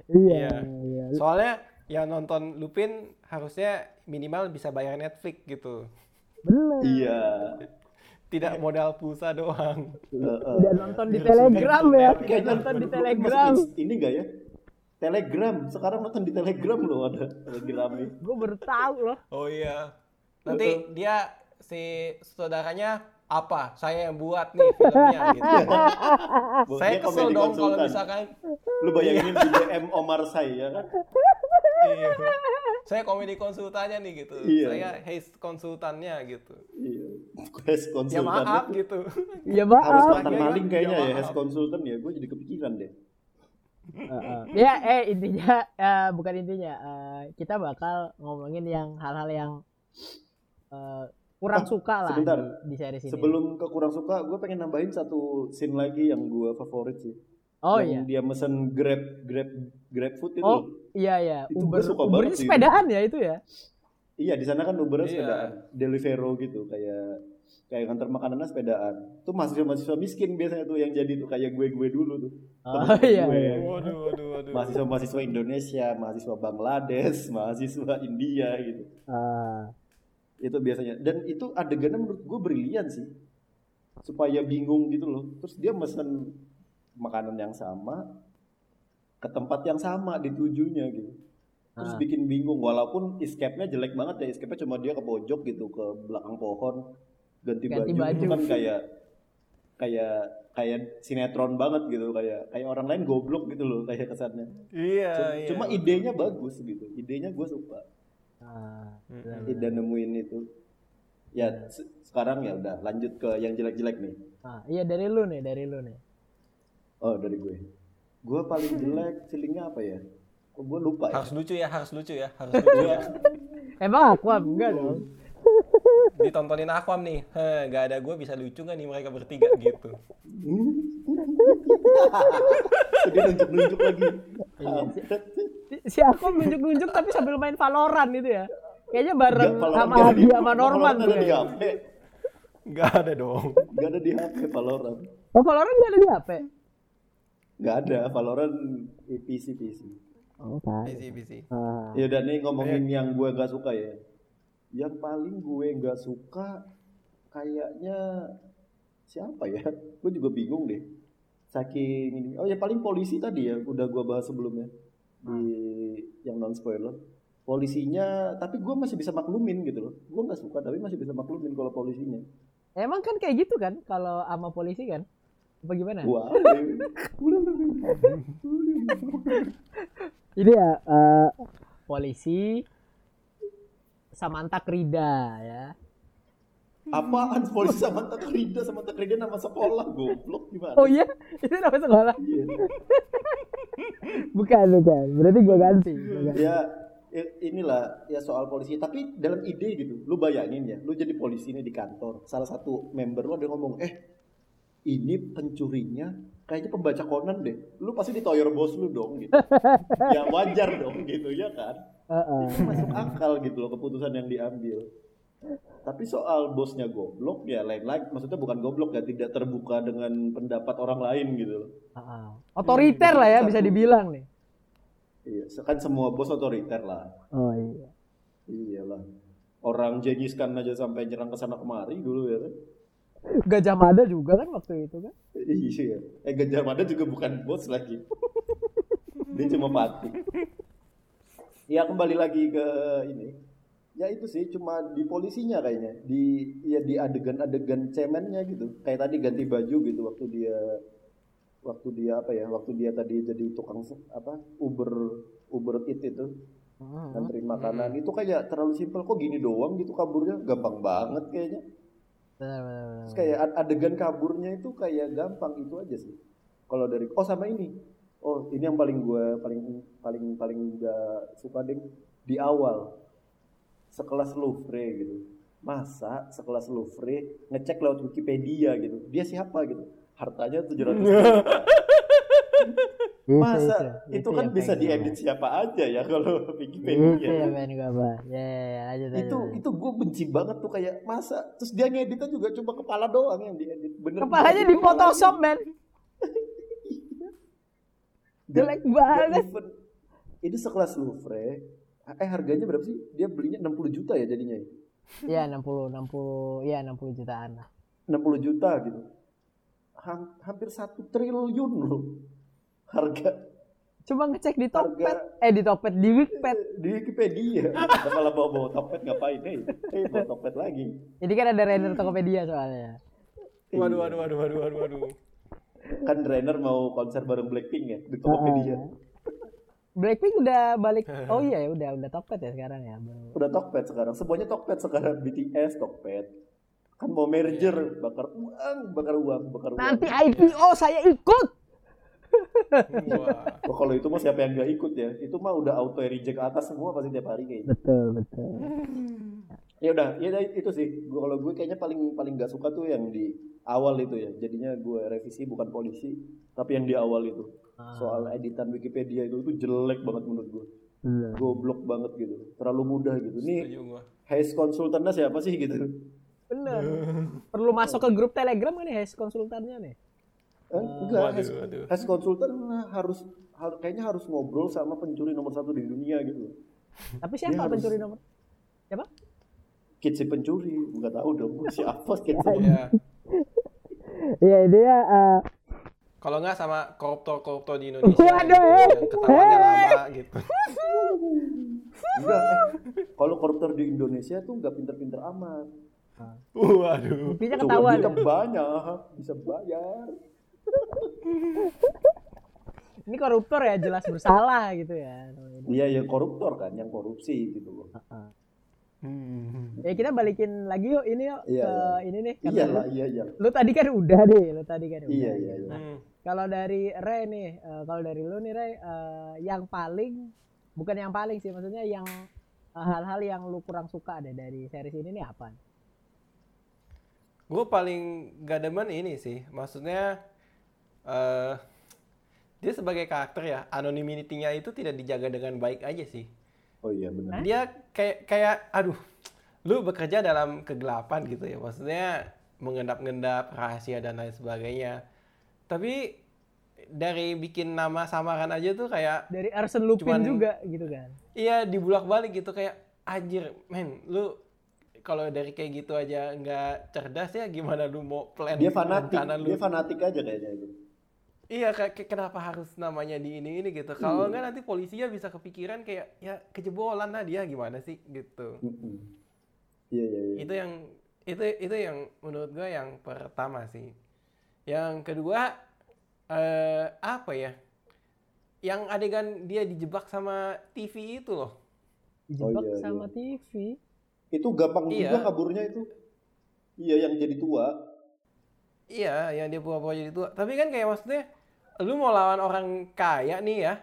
Iya, Iya. iya. Soalnya yang nonton Lupin harusnya minimal bisa bayar Netflix gitu. Bener. Iya. Tidak modal pulsa doang. Uh, uh. Tidak nonton di Telegram ya. Tidak nonton di Telegram. Ini enggak ya? Telegram. Sekarang nonton di Telegram loh ada Telegramnya. Gue baru tahu loh. Oh iya. Nanti dia si saudaranya apa? Saya yang buat nih filmnya gitu. Saya kesel komedi dong kalau konsultan. misalkan Lu bayangin di DM Omar saya ya kan? iya. saya komedi konsultannya nih gitu. Iya. Saya haze konsultannya gitu. Iya. Quest Ya konsultan. maaf gitu. Ya Harus maaf. mantan Iya, maling kayaknya ya. Hes konsultan ya. Gue jadi kepikiran deh. ya eh intinya eh, bukan intinya eh, kita bakal ngomongin yang hal-hal yang eh, kurang Ah, suka lah sebentar. di, di series ini. Sebelum ke kurang suka, gue pengen nambahin satu scene lagi yang gue favorit sih. oh yang iya. dia mesen grab grab grab food itu. Oh iya iya. Itu Uber suka Ubernya banget sih. sepedaan ya itu ya. Iya di sana kan Ubernya Iya. sepedaan, Deliveroo gitu kayak kayak nganter makanannya sepedaan. Tuh mahasiswa-mahasiswa miskin biasanya tuh yang jadi tuh kayak gue-gue dulu tuh. Oh Temen iya. gue. iya. Waduh, waduh, waduh. Mahasiswa-mahasiswa Indonesia, mahasiswa Bangladesh, mahasiswa India gitu. Ah, Itu biasanya. Dan itu adegannya menurut gue brilian sih. Supaya bingung gitu loh. Terus dia mesen makanan yang sama ke tempat yang sama ditujunya gitu. Terus Ah. bikin bingung walaupun escape-nya jelek banget ya. Escape-nya cuma dia ke pojok gitu ke belakang pohon ganti, Ganti baju. Itu baju. kan kayak kayak kayak sinetron banget gitu kayak kayak orang lain goblok gitu loh kayak kesannya. Iya, Cuma, iya. cuma idenya bagus gitu. Idenya gue suka. Ah. Ida nemuin itu. Ya se- sekarang ya udah lanjut ke yang jelek-jelek nih. Ah, iya dari lu nih, dari lu nih. Oh dari gue. Gue paling jelek feelingnya apa ya? Kok gue lupa ya? Harus lucu ya, harus lucu ya, harus lucu ya. Emang aku enggak dong. Ditontonin Aquam nih, heh, gak ada gue bisa lucu gak nih mereka bertiga gitu. Dia nunjuk-nunjuk lagi. Si aku nunjuk-nunjuk tapi sambil main Valorant itu ya. Kayaknya bareng Nggak, sama nggak Adi di- sama Norman tuh nggak ada di ya. HP. Gak ada dong. Gak ada di HP Valorant. Oh Valorant nggak ada di HP? Gak ada Valorant di PC PC. Oh kan. Busy, busy. Ah, Ya udah nih ngomongin yang gue gak suka ya. Yang paling gue gak suka kayaknya siapa ya? Gue juga bingung deh. Saking ini. Oh ya paling polisi tadi ya. Udah gue bahas sebelumnya di yang non spoiler. Polisinya, tapi gue masih bisa maklumin gitu loh. Gue nggak suka tapi masih bisa maklumin kalau polisinya. Emang kan kayak gitu kan kalau sama polisi kan? Apa gimana? Ini ya eh, polisi Samantha Krida ya. apaan polisi sama Takrida sama Takrida nama sekolah goblok gimana? Oh iya, itu nama sekolah. Iya. Bukan, bukan. Berarti gua ganti. Gua ganti. ya i- inilah ya soal polisi tapi dalam ide gitu lu bayangin ya lu jadi polisi nih di kantor salah satu member lu ada ngomong eh ini pencurinya kayaknya pembaca Conan deh lu pasti ditoyor bos lu dong gitu ya wajar dong gitu ya kan Itu masuk akal gitu loh keputusan yang diambil. Tapi soal bosnya goblok ya lain lagi. Maksudnya bukan goblok ya tidak terbuka dengan pendapat orang lain gitu loh. Heeh. Otoriter lah ya bisa dibilang nih. iya kan semua bos otoriter lah. Oh iya. iyalah. Orang Genghis Khan aja sampai nyerang ke sana kemari dulu ya kan. Gajah Mada juga kan waktu itu kan. iya. Eh Gajah Mada juga bukan bos lagi. Dia cuma patih ya kembali lagi ke ini. Ya itu sih cuma di polisinya kayaknya. Di ya di adegan-adegan cemennya gitu. Kayak tadi ganti baju gitu waktu dia waktu dia apa ya waktu dia tadi jadi tukang apa Uber Uber Eat itu. Ngantri makanan. Itu kayak terlalu simpel. Kok gini doang gitu kaburnya? Gampang banget kayaknya. Benar benar benar. Terus kayak ad- adegan kaburnya itu kayak gampang. Itu aja sih. Kalau dari oh sama ini. Oh, ini yang paling gue paling paling paling gak suka deh di awal. Sekelas Louvre gitu. Masa sekelas Louvre ngecek lewat Wikipedia gitu. Dia siapa gitu. Hartanya 700 juta. Itu, Masa itu, itu kan yang bisa pengen diedit siapa aja ya kalau. Itu Wikipedia. yang pengen gue bahas. Ya, ya, ya, lanjut. itu lanjut. itu gue benci banget tuh kayak masa terus dia ngeditnya juga cuma kepala doang yang diedit bener Kepalanya di Photoshop, men. Jelek banget. even- ini sekelas Louvre eh harganya berapa sih dia belinya 60 juta ya jadinya ya? Iya, 60 60 ya 60 jutaan lah. 60 juta gitu Ham- hampir satu triliun loh harga Coba ngecek di Harga- Tokped. Eh di Tokped di Wikped. di Wikipedia Ada malah bawa bawa topet ngapain eh eh bawa topet lagi Ini kan ada render Tokopedia soalnya. Waduh, Iya. waduh, waduh, waduh, waduh, waduh. Kan Rainer mau konser bareng Blackpink ya di Tokopedia Blackpink udah balik. Oh iya ya udah udah Tokped ya sekarang ya. Baru. udah Tokped sekarang semuanya Tokped sekarang BTS Tokped kan mau merger bakar uang bakar uang bakar uang Nanti IPO saya ikut. Wah. Oh, kalau itu mah siapa yang nggak ikut ya itu mah udah auto reject ke atas semua pasti tiap hari kayaknya Betul betul. Ya udah ya udah, itu sih gua kalau gue kayaknya paling paling nggak suka tuh yang di awal itu ya jadinya gue revisi bukan polisi tapi yang di awal itu soal editan Wikipedia itu itu jelek banget menurut gue Betul. goblok banget gitu terlalu mudah gitu nih. Hayes konsultannya siapa sih gitu Bener. Perlu masuk ke grup Telegram kan nih Hayes konsultannya nih. Eh, enggak Waduh, waduh. Hayes konsultan harus har- kayaknya harus ngobrol sama pencuri nomor satu di dunia gitu Tapi siapa Dia harus- pencuri nomor? Siapa? Kid si pencuri nggak tahu dong siapa Kid si Ya. Iya dia uh, Kalau nggak sama koruptor-koruptor di Indonesia Waduh, gitu, eh. yang ketahuannya lama gitu. enggak eh, kalau koruptor di Indonesia tuh nggak pinter-pinter amat Waduh. Coba ketahuan. ya. banyak bisa bayar Ini koruptor ya jelas bersalah gitu ya. Iya ya koruptor kan yang korupsi gitu loh. Hmm. Ya kita balikin lagi yuk ini yuk Iya, ke iya. ini nih. karena Iya lu- lah iya iya. Lu tadi kan udah deh, lu tadi kan udah. Iya iya iya. Hmm. Kalau dari Ray nih, eh, kalau dari lu nih Ray, eh, yang paling bukan yang paling sih, maksudnya yang eh, hal-hal yang lu kurang suka deh dari series ini nih apa? Gue paling gak demen ini sih, maksudnya eh dia sebagai karakter ya, anonymity-nya itu tidak dijaga dengan baik aja sih. Oh iya benar. Dia kayak kayak aduh, lu bekerja dalam kegelapan gitu ya, maksudnya mengendap-endap rahasia dan lain sebagainya. Tapi dari bikin nama samaran aja tuh kayak Dari Arsene Lupin Cuman- juga gitu kan. Iya dibulak-balik gitu kayak anjir, men, lu kalau dari kayak gitu aja nggak cerdas ya gimana lu mau plan Dia fanatik, rencana lu? dia fanatik aja kayaknya itu. Iya kayak kenapa harus namanya di ini ini gitu. Hmm. Kalau nggak nanti polisinya bisa kepikiran kayak ya kejebolan lah dia gimana sih gitu. Mm-mm. Iya iya iya. Itu yang itu itu yang menurut gue yang pertama sih. Yang kedua eh apa ya? Yang adegan dia dijebak sama TV itu loh. Dijebak iya, sama TV. Itu gampang Iya. juga kaburnya itu. Iya yang jadi tua. Iya, yang dia pura-pura jadi tua. Tapi kan kayak maksudnya, lu mau lawan orang kaya nih ya,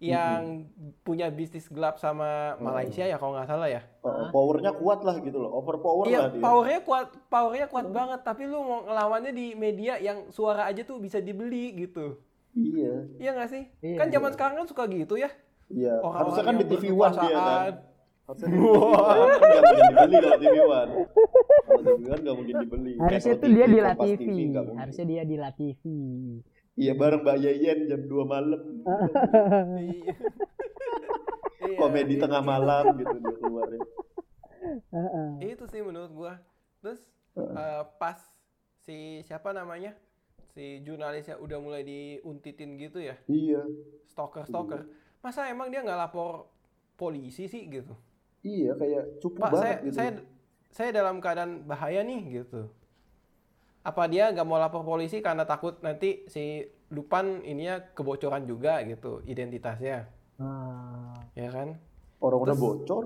yang punya bisnis gelap sama Malaysia ya kalau nggak salah ya. Oh, powernya kuat lah gitu loh, overpower lah Iya, dia. powernya kuat, powernya kuat banget. Tapi lu mau ngelawannya di media yang suara aja tuh bisa dibeli gitu. Iya, Iya nggak sih? Iya, kan zaman sekarang kan suka gitu ya. iya. Orang-orang Harusnya kan di TV One dia kan. Harusnya di TV One kan nggak mungkin dibeli kalau TV One. Kalau TV One nggak mungkin dibeli. Harusnya tuh dia di La Kompas TV. Harusnya dia di La TV. Iya bareng Mbak Yeyen jam 2 malam. Iya. Iya, Komedi iya. tengah malam gitu dia keluarnya. Heeh. Itu sih menurut gua. Terus eh, pas si siapa namanya? Si jurnalisnya udah mulai diuntitin gitu ya. Iya. Stalker-stalker. Masa emang dia nggak lapor polisi sih gitu? Iya kayak cupu Pak, banget saya gitu. saya saya dalam keadaan bahaya nih gitu. Apa dia nggak mau lapor polisi karena takut nanti si Lupan ininya kebocoran juga gitu identitasnya, Ah. ya kan? Orang udah bocor.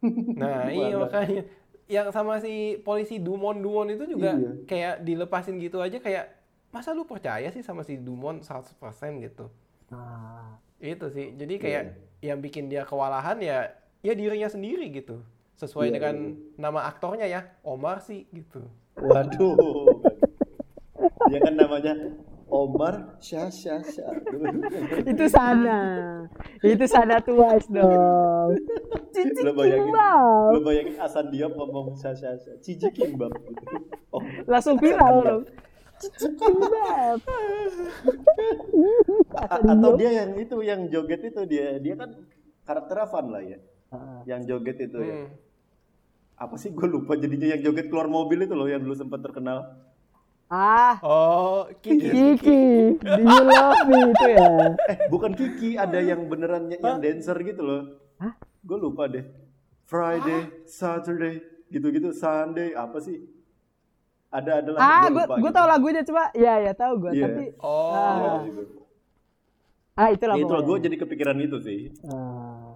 Nah, iya makanya yang sama si polisi Dumon Dumon itu juga Iya. kayak dilepasin gitu aja kayak masa lu percaya sih sama si Dumon 100% gitu. Ah. Itu sih. Jadi kayak Iya. yang bikin dia kewalahan ya ya dirinya sendiri gitu. Sesuai Iya, dengan iya. nama aktornya ya, Omar sih gitu. Waduh. Dia kan namanya Omar Syah Syah Syah. Itu sana. Itu sana tuas dong. Cici Lo bayangin, kimbab. lo bayangin Asan Diop ngomong Syah Syah Syah. Cici kimbab gitu. Oh, Langsung viral dong. Cici kimbab. atau dia yang itu yang joget itu dia dia kan karakter fun lah ya. Ah. Yang joget itu ya. Apa sih gue lupa jadinya yang joget keluar mobil itu loh yang dulu sempat terkenal. Ah, Oh, Kiki. Kiki, do you love me itu ya? Eh, bukan Kiki, ada yang beneran yang dancer gitu loh. Hah? Gue lupa deh. Friday, Saturday, gitu-gitu, Sunday, apa sih? Ada ada lah. Ah, gue gue gitu. tau lagunya coba. Ya ya tahu gue. Iya. Tapi Oh. Ah, gitu. ah itulah Ya, itu pokoknya. gue jadi kepikiran itu sih. Ah.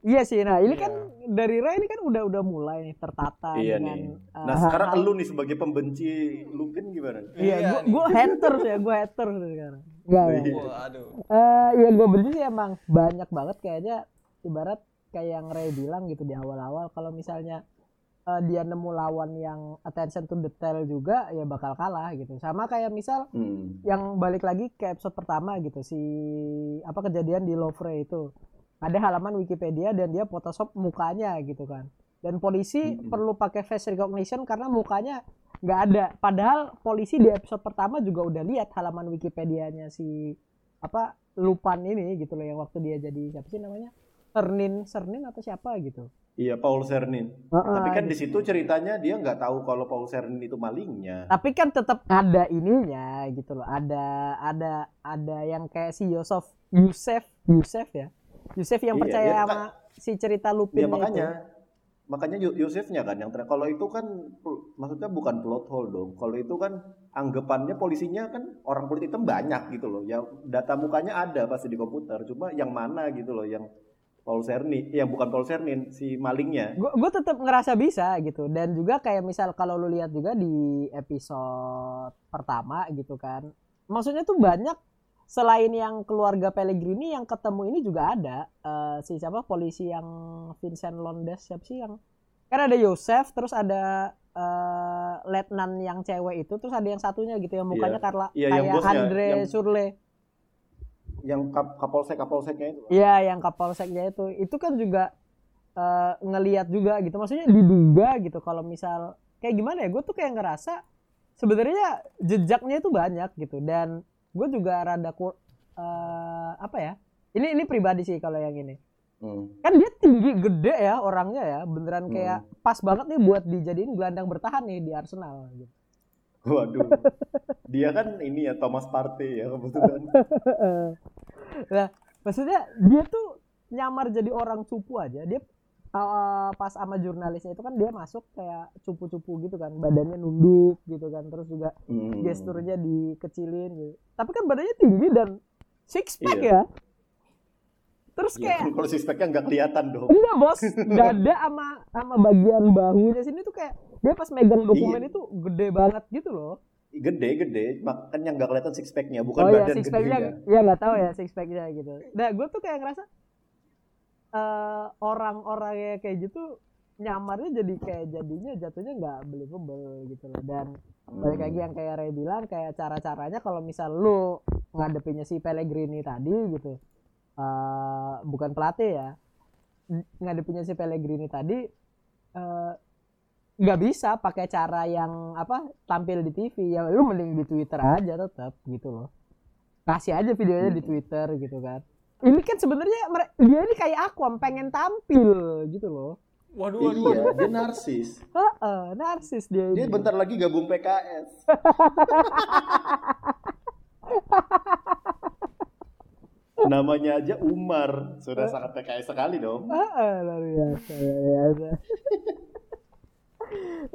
Iya sih. Nah, ini Iya. kan dari Ray ini kan udah udah mulai nih tertata Iya dengan nih. ah, Nah sekarang lu nih sebagai pembenci Lupin gimana? Iya, Iya nih. gue haters ya, gue haters sekarang. Enggak, Iya. enggak. Waduh. Eh, yang gue benci sih emang banyak banget kayaknya ibarat kayak yang Ray bilang gitu di awal-awal kalau misalnya eh, dia nemu lawan yang attention to detail juga ya bakal kalah gitu. Sama kayak misal Hmm. yang balik lagi ke episode pertama gitu si apa kejadian di Louvre itu ada halaman Wikipedia dan dia Photoshop mukanya gitu kan. Dan polisi Mm-mm. perlu pakai face recognition karena mukanya nggak ada. Padahal polisi di episode pertama juga udah lihat halaman Wikipedianya si apa Lupan ini gitu loh yang waktu dia jadi siapa sih namanya? Sernin Sernin atau siapa gitu. Iya, Paul Sernin. Heeh, Tapi kan di situ. ceritanya dia nggak tahu kalau Paul Sernin itu malingnya. tapi kan tetap ada ininya gitu loh. Ada ada ada yang kayak si Yosef Yusef Yusef ya Yusef yang Iya, percaya iya, sama si cerita Lupin Ya makanya makanya Yo- Yosefnya kan yang kalau itu kan maksudnya bukan plot hole dong. Kalau itu kan anggapannya polisinya kan orang kulit hitam banyak gitu loh. Yang data mukanya ada pasti di komputer. Cuma yang mana gitu loh yang Paul Sernin, yang bukan Paul Sernin, si malingnya. gue tetap ngerasa bisa gitu dan juga kayak misal kalau lu lihat juga di episode pertama gitu kan maksudnya tuh banyak selain yang keluarga Pellegrini yang ketemu ini juga ada eh, si siapa polisi yang Vincent Londes siapa sih yang kan ada Yosef terus ada eh, letnan yang cewek itu terus ada yang satunya gitu yang mukanya Iya. karena Iya, yang kayak bosnya, Andre yang- Surle Yang kap kapolsek kapolseknya itu. Iya, yang kapolseknya itu, itu kan juga eh, ngeliat juga gitu. Maksudnya diduga gitu kalau misal kayak gimana ya? Gue tuh kayak ngerasa sebenarnya jejaknya itu banyak gitu. Dan gue juga rada kur, eh, apa ya? Ini ini pribadi sih kalau yang ini. Hmm. Kan dia tinggi gede ya orangnya ya, beneran kayak pas banget nih buat dijadiin gelandang bertahan nih di Arsenal. Gitu. Waduh. Dia kan ini ya Thomas Partey ya kebetulan. nah, maksudnya dia tuh nyamar jadi orang cupu aja. Dia uh, pas sama jurnalisnya itu kan dia masuk kayak cupu-cupu gitu kan, badannya nunduk gitu kan, terus juga Hmm. gesturnya dikecilin gitu. Tapi kan badannya tinggi dan six pack Iya. ya. Terus Iya, kayak kalau sispeknya nggak kelihatan dong. enggak bos, dada sama sama bagian bahunya sini tuh kayak dia pas megang dokumen Iya. itu gede banget gitu loh. gede gede makanya nggak kelihatan six packnya bukan oh iya badan six packnya gedenya ya nggak tahu ya six packnya gitu nah gue tuh kayak ngerasa eh orang-orang yang kayak gitu nyamarnya jadi kayak jadinya jatuhnya nggak believable gitu loh. Dan balik lagi yang kayak Ray bilang kayak cara-caranya kalau misal lu ngadepinnya si Pellegrini tadi gitu eh bukan pelatih ya ngadepinnya si Pellegrini tadi eh, nggak bisa pakai cara yang apa tampil di TV ya lu mending di Twitter aja tetap gitu loh. Kasih aja videonya di Twitter gitu kan ini kan sebenarnya dia ini kayak aku pengen tampil gitu loh Waduh, waduh. iya dia narsis Heeh, narsis dia dia ini. bentar lagi gabung PKS namanya aja Umar sudah sangat PKS sekali dong Heeh, luar biasa, luar biasa.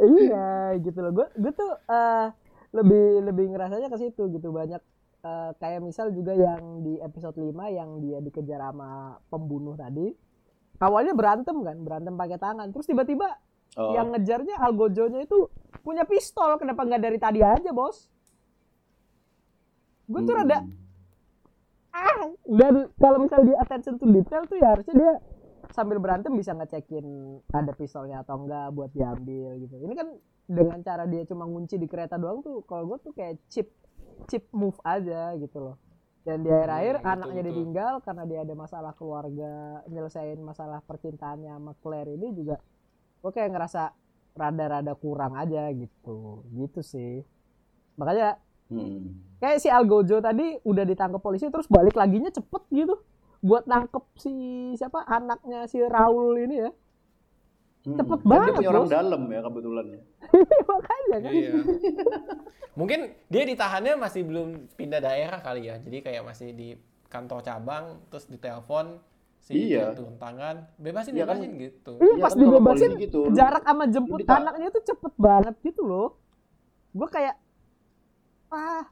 iya, gitu loh. Gue gue tuh eh, lebih lebih ngerasanya ke situ gitu banyak eh, kayak misal juga yang di episode 5 yang dia dikejar sama pembunuh tadi. Awalnya berantem kan, berantem pakai tangan. Terus tiba-tiba oh. yang ngejarnya Algojonya itu punya pistol. Kenapa nggak dari tadi aja, Bos? Gue tuh Hmm. rada ah dan kalau misal dia attention to detail tuh ya harusnya dia sambil berantem bisa ngecekin ada pistolnya atau enggak buat diambil gitu ini kan dengan cara dia cuma ngunci di kereta doang tuh kalau gue tuh kayak chip chip move aja gitu loh dan di akhir-akhir Hmm, anaknya betul. ditinggal karena dia ada masalah keluarga nyelesain masalah percintaannya sama Claire ini juga gue kayak ngerasa rada-rada kurang aja gitu gitu sih makanya Hmm. kayak si Algojo tadi udah ditangkap polisi terus balik laginya cepet gitu buat nangkep si siapa anaknya si Raul ini ya Hmm. Cepet Dan banget, dia punya orang Bos. dalam ya kebetulan ya. makanya kan Iya. Mungkin dia ditahannya masih belum pindah daerah kali ya. Jadi kayak masih di kantor cabang terus ditelepon si Iya. itu turun tangan, bebasin Iya kan? bebasin gitu. ini Iya pas kan dibebasin gitu, jarak sama jemput dita- anaknya tuh cepet banget gitu loh gue kayak ah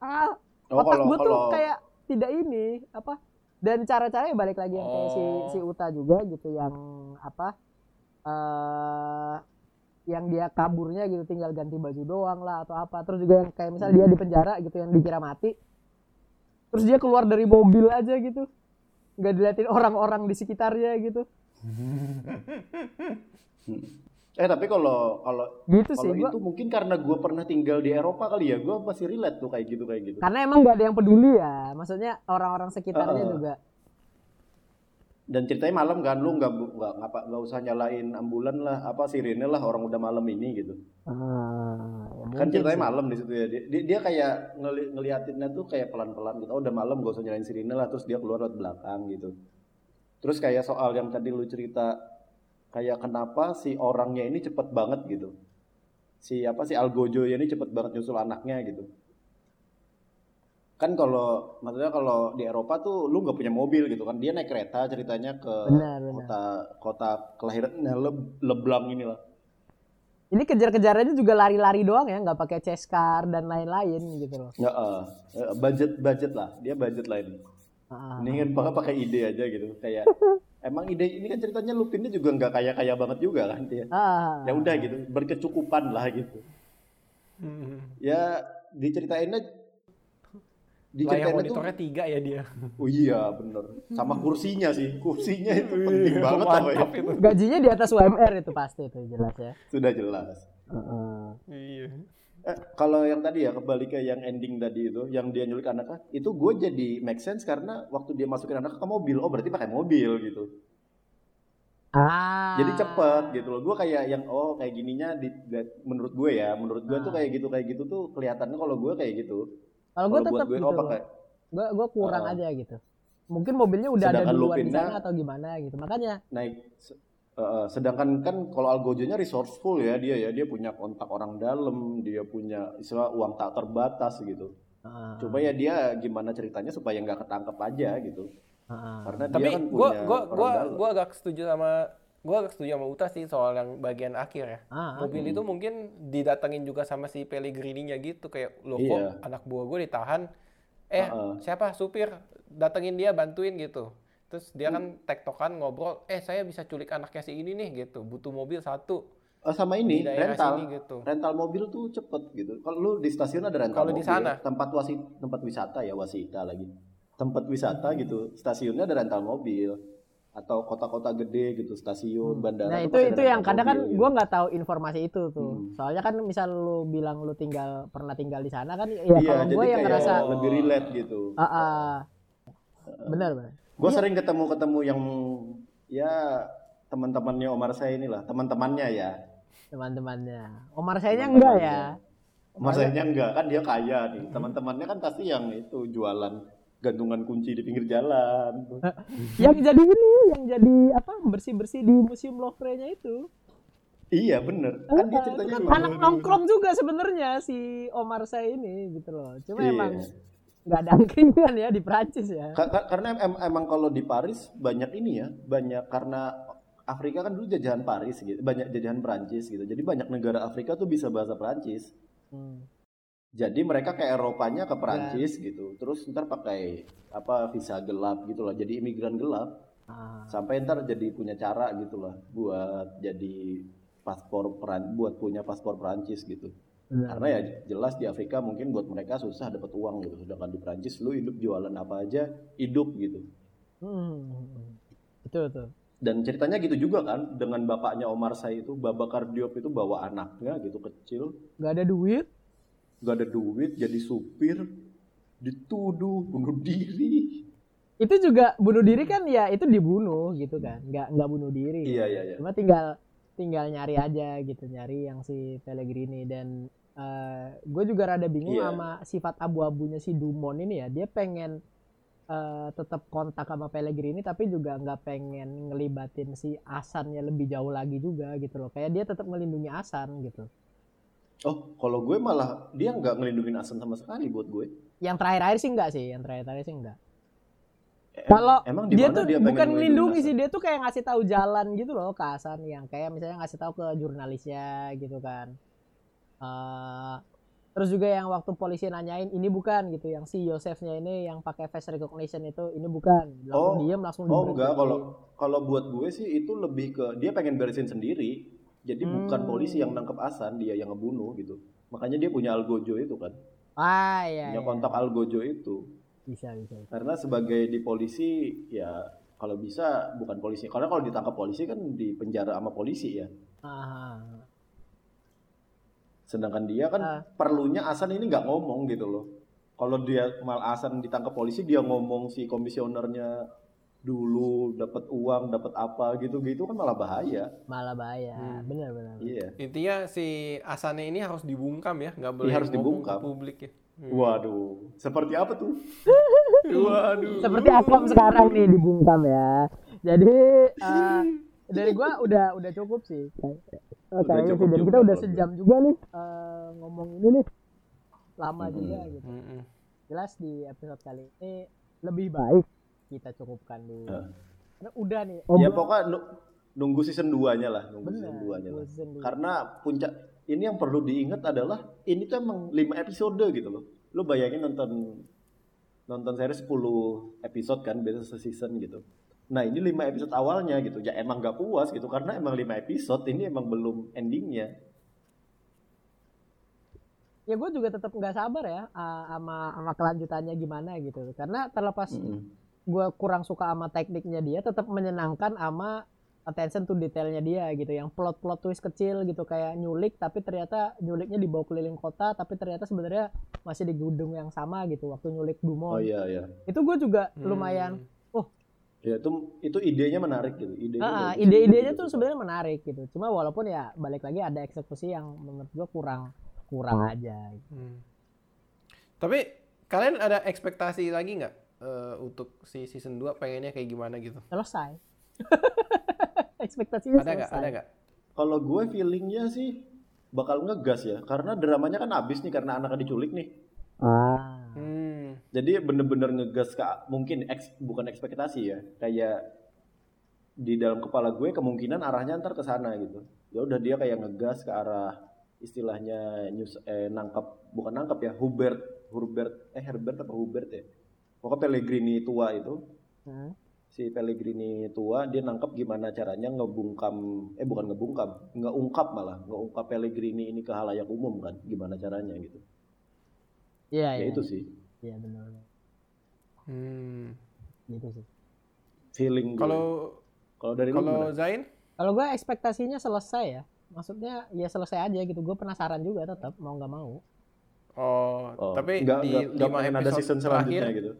ah Oh, otak kalau gue tuh kalau kayak tidak ini apa dan cara-caranya balik lagi yang kayak si Oh. si Uta juga gitu yang apa eh yang dia kaburnya gitu tinggal ganti baju doang lah atau apa. Terus juga yang kayak misal dia di penjara gitu yang dikira mati. Terus dia keluar dari mobil aja gitu. Nggak diliatin orang-orang di sekitarnya gitu. Eh tapi kalau kalau gitu sih kalau gua itu mungkin karena gue pernah tinggal di Eropa kali ya, gue masih relate tuh kayak gitu kayak gitu. karena emang nggak ada yang peduli ya maksudnya orang-orang sekitarnya Heeh. juga Dan ceritanya malam kan, lu nggak nggak ngapa nggak usah nyalain ambulan lah, apa sirene lah orang udah malam ini gitu. ah, ya kan ceritanya sih. malam di situ ya. Dia, dia, dia kayak ngeli, ngeliatinnya tuh kayak pelan-pelan gitu. Oh, udah malam gak usah nyalain sirine lah, terus dia keluar lewat belakang gitu. Terus kayak soal yang tadi lu cerita kayak kenapa si orangnya ini cepet banget gitu. Si apa si Algojo ini cepet banget nyusul anaknya gitu. Kan kalau maksudnya kalau di Eropa tuh lu nggak punya mobil gitu kan. Dia naik kereta ceritanya ke benar benar kota kota kelahirannya Le- Leblang ini lah. ini kejar-kejarannya juga lari-lari doang ya nggak pakai chase car dan lain-lain gitu loh Ya, eh, eh, budget budget lah, dia budget lah ini. Ah, Ini kan pakai pakai ide aja gitu, kayak emang ide ini kan ceritanya Lupinnya juga nggak kaya kaya banget juga kan dia. ah, Ya udah gitu, berkecukupan lah gitu. Hmm. Ya diceritainnya Layar diceritain itu, monitornya tiga ya dia. oh iya bener, sama kursinya sih, kursinya itu penting banget apa ya? Itu. gajinya di atas UMR itu pasti itu jelas ya Sudah jelas. Heeh. Iya. Eh, kalau yang tadi ya kembali ke yang ending tadi itu, yang dia nyulik anaknya, itu gue jadi make sense karena waktu dia masukin anaknya ke mobil, oh berarti pakai mobil gitu. ah jadi cepet gitu loh gue kayak yang oh kayak gininya di, di- menurut gue ya menurut gue tuh Ah. kayak gitu kayak gitu tuh kelihatannya kalau gue kayak gitu kalau gue tetap gue gitu oh pakai gue gue kurang Ah. aja gitu. Mungkin mobilnya udah ada duluan di sana atau gimana gitu. Makanya naik eh, sedangkan kan kalau Algojonya resourceful ya dia ya. Dia punya kontak orang dalam dia punya istilah uang tak terbatas gitu. Ah, coba ya dia gimana ceritanya supaya nggak ketangkep aja gitu. Ah, karena Tapi dia kan gua punya gua orang gua dalam. gua agak setuju sama gua agak setuju sama Uta sih soal yang bagian akhir ya. ah, Mobil itu mungkin didatengin juga sama si Pellegrini-nya gitu kayak lo kok Iya. anak buah gue ditahan eh Heeh. siapa supir datengin dia bantuin gitu terus dia Hmm. kan tektokan ngobrol eh saya bisa culik anaknya si ini nih gitu butuh mobil satu Oh, sama ini rental. sini gitu. Rental mobil tuh cepet gitu. Kalau lu di stasiun ada rental Kalau di sana? tempat wasi tempat wisata ya wasita lagi. Tempat wisata Hmm. gitu. Stasiunnya ada rental mobil atau kota-kota gede gitu stasiun bandara. Nah itu itu yang kadang kan gitu. gue nggak tahu informasi itu tuh. Hmm. Soalnya kan misal lu bilang lu tinggal pernah tinggal di sana kan ya Iya, kalau gue yang ngerasa lebih relate gitu. ah ah. benar benar. Gue sering ketemu-ketemu yang ya teman-temannya Omar saya inilah, teman-temannya ya. teman-temannya. Omar sayanya enggak ya? Omar sayanya enggak, kan dia kaya nih. Teman-temannya kan pasti yang itu jualan gantungan kunci di pinggir jalan. yang jadi ini, yang jadi apa bersih-bersih di museum Louvre-nya itu. iya bener, kan dia ceritanya kan anak nongkrong juga sebenarnya si Omar saya ini gitu loh. Cuma Iya. emang nggak ada angkringan ya di Prancis ya. Ka- ka- karena em- emang kalau di Paris banyak ini ya, banyak karena Afrika kan dulu jajahan Paris gitu, banyak jajahan Prancis gitu. Jadi banyak negara Afrika tuh bisa bahasa Prancis. Hmm. Jadi mereka ke Eropanya ke Prancis gitu. Terus ntar pakai apa visa gelap gitu lah. Jadi imigran gelap. Ah, Sampai ntar jadi punya cara gitu lah buat jadi paspor Peran buat punya paspor Prancis gitu. benar. Karena ya jelas di Afrika mungkin buat mereka susah dapat uang gitu. Sedangkan di Prancis lu hidup jualan apa aja hidup gitu. Hmm. Betul betul. Dan ceritanya gitu juga kan dengan bapaknya Omar Sy itu Babakar Diop itu bawa anaknya gitu kecil, Gak ada duit. Gak ada duit jadi supir, dituduh bunuh diri. Itu juga bunuh diri kan ya itu dibunuh gitu kan. Nggak nggak bunuh diri. Iya iya iya. Cuma tinggal tinggal nyari aja gitu, nyari yang si Pellegrini dan gue juga rada bingung Iya. sama sifat abu-abunya si Dumont ini ya. Dia pengen eh, tetap kontak sama Pellegrini tapi juga nggak pengen ngelibatin si Asannya lebih jauh lagi juga gitu loh. Kayak dia tetap melindungi Asan gitu. Oh, kalau gue malah dia nggak ngelindungin Asan sama sekali buat gue. Yang terakhir-terakhir sih enggak sih, yang terakhir-terakhir sih enggak. Em- Kalau emang di dia tuh dia bukan melindungi sih, dia tuh kayak ngasih tahu jalan gitu loh ke Hasan yang kayak misalnya ngasih tahu ke jurnalisnya gitu kan. Eh, terus juga yang waktu polisi nanyain ini bukan gitu, yang si Yosefnya ini yang pakai face recognition itu ini bukan. Langsung Oh, diem langsung Oh enggak, kalau kalau buat gue sih itu lebih ke dia pengen beresin sendiri. Jadi bukan Hmm. polisi yang nangkep Asan, dia yang ngebunuh gitu. Makanya dia punya Algojo itu kan. Ah iya, punya iya. kontak Algojo itu. bisa bisa. bisa. Karena sebagai di polisi ya kalau bisa bukan polisi. Karena kalau ditangkap polisi kan di penjara sama polisi ya. Ah, Sedangkan dia kan Ah. perlunya Asan ini nggak ngomong gitu loh. Kalau dia mal Asan ditangkap polisi dia ngomong si komisionernya dulu dapat uang, dapat apa gitu-gitu kan malah bahaya. malah bahaya. Hmm. Benar benar. Iya. Intinya si Asane ini harus dibungkam ya, nggak boleh harus ngomong dibungkam. ke publik ya. Hmm. Waduh, seperti apa tuh? Waduh. seperti Akram sekarang nih dibungkam ya. Jadi eh, dari gua udah udah cukup sih. Oh, Udah kayaknya cukup sih. Dan kita udah sejam juga nih eh, ngomong ini nih. Lama Mm-mm. juga gitu. Mm-mm. Jelas di episode kali ini lebih baik kita cukupkan dulu. Karena udah nih. Ya obrol- pokoknya nu- nunggu season 2-nya lah, nunggu Bener, season 2-nya lah. nunggu season dua. Karena puncak ini yang perlu diingat adalah ini tuh emang 5 episode gitu loh. Lu bayangin nonton nonton series 10 episode kan biasa season gitu. Nah, ini 5 episode awalnya gitu. Ya emang gak puas gitu karena emang 5 episode ini emang belum endingnya. ya gue juga tetap nggak sabar ya eh, sama sama kelanjutannya gimana gitu. Karena terlepas Mm-mm. Gue kurang suka sama tekniknya dia tetap menyenangkan sama attention to detailnya dia gitu yang plot-plot twist kecil gitu kayak nyulik tapi ternyata nyuliknya dibawa keliling kota tapi ternyata sebenarnya masih di gedung yang sama gitu waktu nyulik Oh Dumont iya iya. itu gue juga Hmm. lumayan Ya itu itu idenya menarik gitu. Idenya Ah, bagus ide-idenya gitu. tuh sebenarnya menarik gitu cuma walaupun ya balik lagi ada eksekusi yang menurut gue kurang kurang aja gitu. Hmm. Tapi kalian ada ekspektasi lagi nggak eh, untuk si season 2 pengennya kayak gimana gitu? selesai ekspektasinya Ada nggak? selesai Ada nggak? Kalau gue feelingnya sih bakal ngegas ya, karena dramanya kan habis nih karena anaknya diculik nih. ah Hmm. Jadi bener-bener ngegas ke mungkin eks- bukan ekspektasi ya, kayak di dalam kepala gue kemungkinan arahnya ntar ke sana gitu. Ya udah dia kayak ngegas ke arah istilahnya news eh nangkap bukan nangkap ya Hubert Hubert eh Herbert apa Hubert ya. Pokoknya Pellegrini tua itu Hmm. si Pellegrini tua dia nangkep gimana caranya ngebungkam eh bukan ngebungkam nggak ungkap malah nggak ungkap Pellegrini ini ke halayak umum kan gimana caranya gitu Iya, ya iya. itu sih Iya benar. Hmm. Gitu sih. feeling. Kalau kalau dari lu kalau? Zain, Kalau gue ekspektasinya selesai ya. Maksudnya ya selesai aja gitu. Gue penasaran juga tetap mau nggak mau. oh, Oh, tapi nggak, di nggak, nggak lima pengen ada episode season selanjutnya terakhir, gitu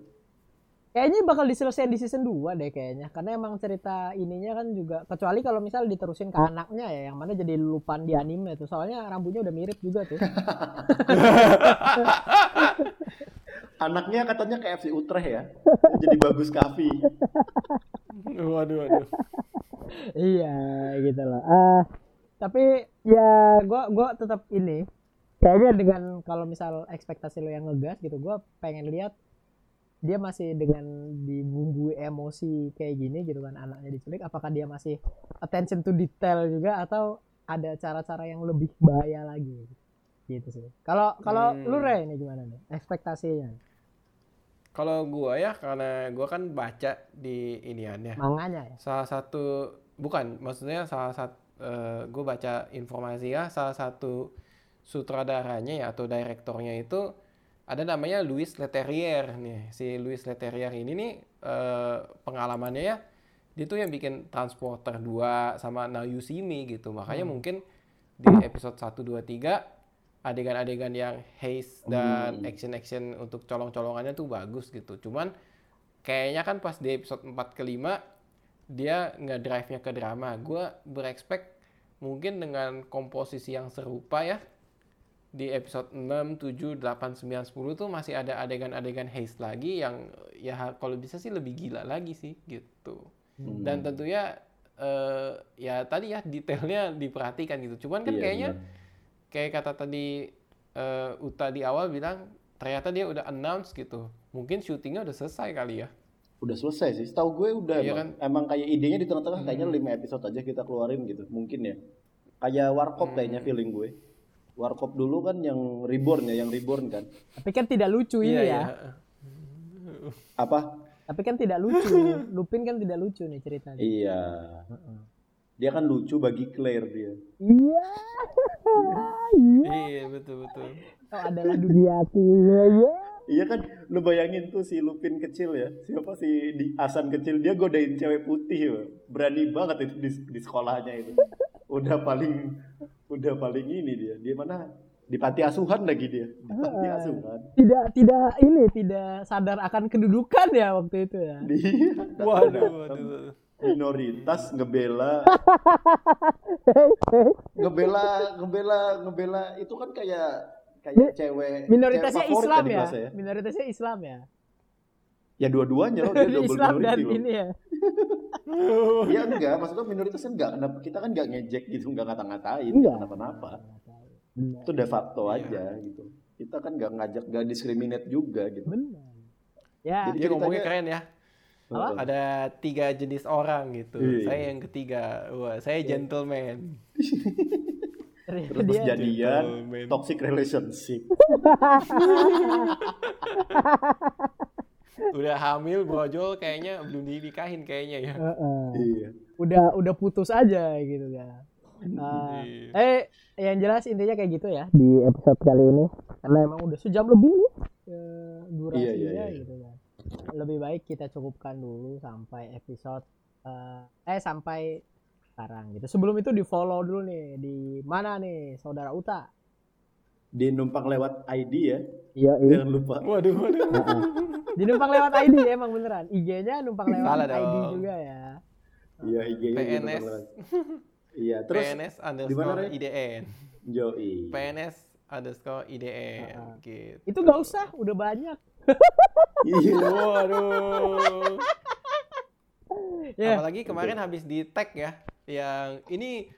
Kayaknya bakal diselesaikan di season 2 deh kayaknya. Karena emang cerita ininya kan juga kecuali kalau misal diterusin ke anaknya ya yang mana jadi lupan di anime tuh. Soalnya rambutnya udah mirip juga tuh. anaknya katanya ke FC Utrecht ya jadi bagus Kavi waduh, waduh. iya gitu loh. Ah, tapi ya gua gua tetap ini kayaknya dengan kalau misal ekspektasi lo yang ngegas gitu gua pengen lihat dia masih dengan dibumbui emosi kayak gini gitu kan anaknya diculik apakah dia masih attention to detail juga atau ada cara-cara yang lebih bahaya lagi? Gitu sih. Kalau kalau Hmm. lu Re ini gimana nih? Ekspektasinya? Kalau gua ya, karena gua kan baca di iniannya. manganya ya? Salah satu, bukan, maksudnya salah satu, gue baca informasi ya, salah satu sutradaranya ya atau direktornya itu ada namanya Louis Leterrier nih. Si Louis Leterrier ini nih eh, pengalamannya ya, dia tuh yang bikin Transporter 2 sama Now You See Me gitu. Makanya mungkin di episode 1, 2, 3 adegan-adegan yang haze dan action-action untuk colong-colongannya tuh bagus gitu. Cuman kayaknya kan pas di episode 4 ke 5 dia nggak drive-nya ke drama. Gue berekspek mungkin dengan komposisi yang serupa ya di episode 6, 7, 8, 9, 10 tuh masih ada adegan-adegan haze lagi yang ya kalau bisa sih lebih gila lagi sih gitu. Dan tentunya eh, ya tadi ya detailnya diperhatikan gitu. Cuman kan Iya, kayaknya kayak kata tadi eh, Uta di awal bilang ternyata dia udah announce gitu. Mungkin syutingnya udah selesai kali ya. udah selesai sih setahu gue udah Iya emang, emang kayak idenya di tengah-tengah kayaknya Hmm. 5 episode aja kita keluarin gitu mungkin ya kayak Warkop kayaknya Hmm. feeling gue Warkop dulu kan yang reborn ya yang reborn kan. Tapi kan tidak lucu ini Iya, ya. iya. apa? Tapi kan tidak lucu. Lupin kan tidak lucu nih ceritanya. Iya. Dia kan lucu bagi Claire dia. Iya. Iya Iya, betul betul. oh, adalah dunia ya ya iya. Kan lu bayangin tuh si Lupin kecil ya. Siapa si di Asan kecil dia godain cewek putih ya. berani banget itu di, di sekolahnya itu. Udah paling udah paling ini dia. Dia mana? Di panti asuhan lagi dia. Di panti asuhan. tidak tidak ini tidak sadar akan kedudukan ya waktu itu ya. Dia Waduh, waduh. minoritas ngebela. Ngebela ngebela ngebela. Itu kan kayak kayak Mi- cewek minoritasnya cewek favorit Islam di ya? kelasnya minoritasnya Islam ya ya dua-duanya loh dia double Islam dan minority loh ini ya ya enggak maksudnya minoritasnya enggak kenapa kita kan enggak ngejek gitu enggak ngata-ngatain Enggak. kenapa-napa benar itu de facto Iya. aja gitu kita kan enggak ngajak enggak discriminate juga gitu benar ya Jadi Dia ngomongnya keren ya. Apa? Ada tiga jenis orang gitu. Iya. Saya yang ketiga. Wah, saya gentleman. terus dia jadian Gentleman. toxic relationship Udah hamil, brojol kayaknya belum dinikahin kayaknya ya. Heeh. iya udah udah putus aja gitu ya Uh, Iya. eh yang jelas intinya kayak gitu ya di episode kali ini karena emang udah sejam lebih nih eh, durasinya Iya, iya, iya. gitu kan lebih baik kita cukupkan dulu sampai episode eh, eh sampai sekarang gitu sebelum itu di follow dulu nih di mana nih saudara Uta di numpang lewat ID ya iya jangan lupa Waduh, waduh. Di numpang lewat ID emang beneran IG-nya numpang lewat Salah ID dong. juga ya iya IG-nya PNS. numpang lewat. iya terus PNS underscore Re? IDN. Joey PNS underscore IDN. Ah. Gitu. itu gak usah udah banyak iya Waduh. ya Apalagi kemarin habis di tag ya, yang ini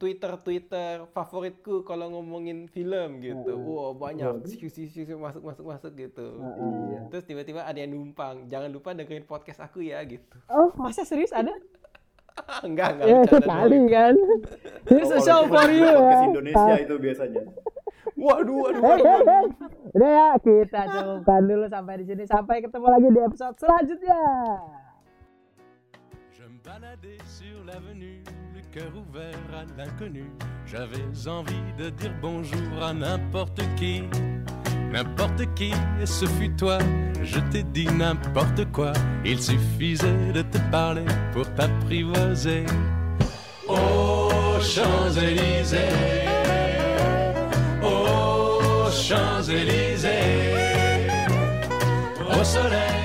Twitter Twitter favoritku kalau ngomongin film gitu. Wow banyak, siu siu siu siu, masuk masuk masuk gitu. iya. Terus tiba-tiba ada yang numpang, jangan lupa dengerin podcast aku ya gitu. oh masa serius ada? Enggak enggak. ya bercanda sekali kan. Here's a show for you. Podcast ya Indonesia itu biasanya. Waduh waduh waduh. udah ya kita cukupkan dulu sampai di sini. Sampai ketemu lagi di episode selanjutnya. Baladais sur l'avenue, cœur ouvert à l'inconnu. J'avais envie de dire bonjour à n'importe qui, n'importe qui, et ce fut toi. Je t'ai dit n'importe quoi, il suffisait de te parler pour t'apprivoiser. Aux Champs-Élysées, aux Champs-Élysées, au soleil,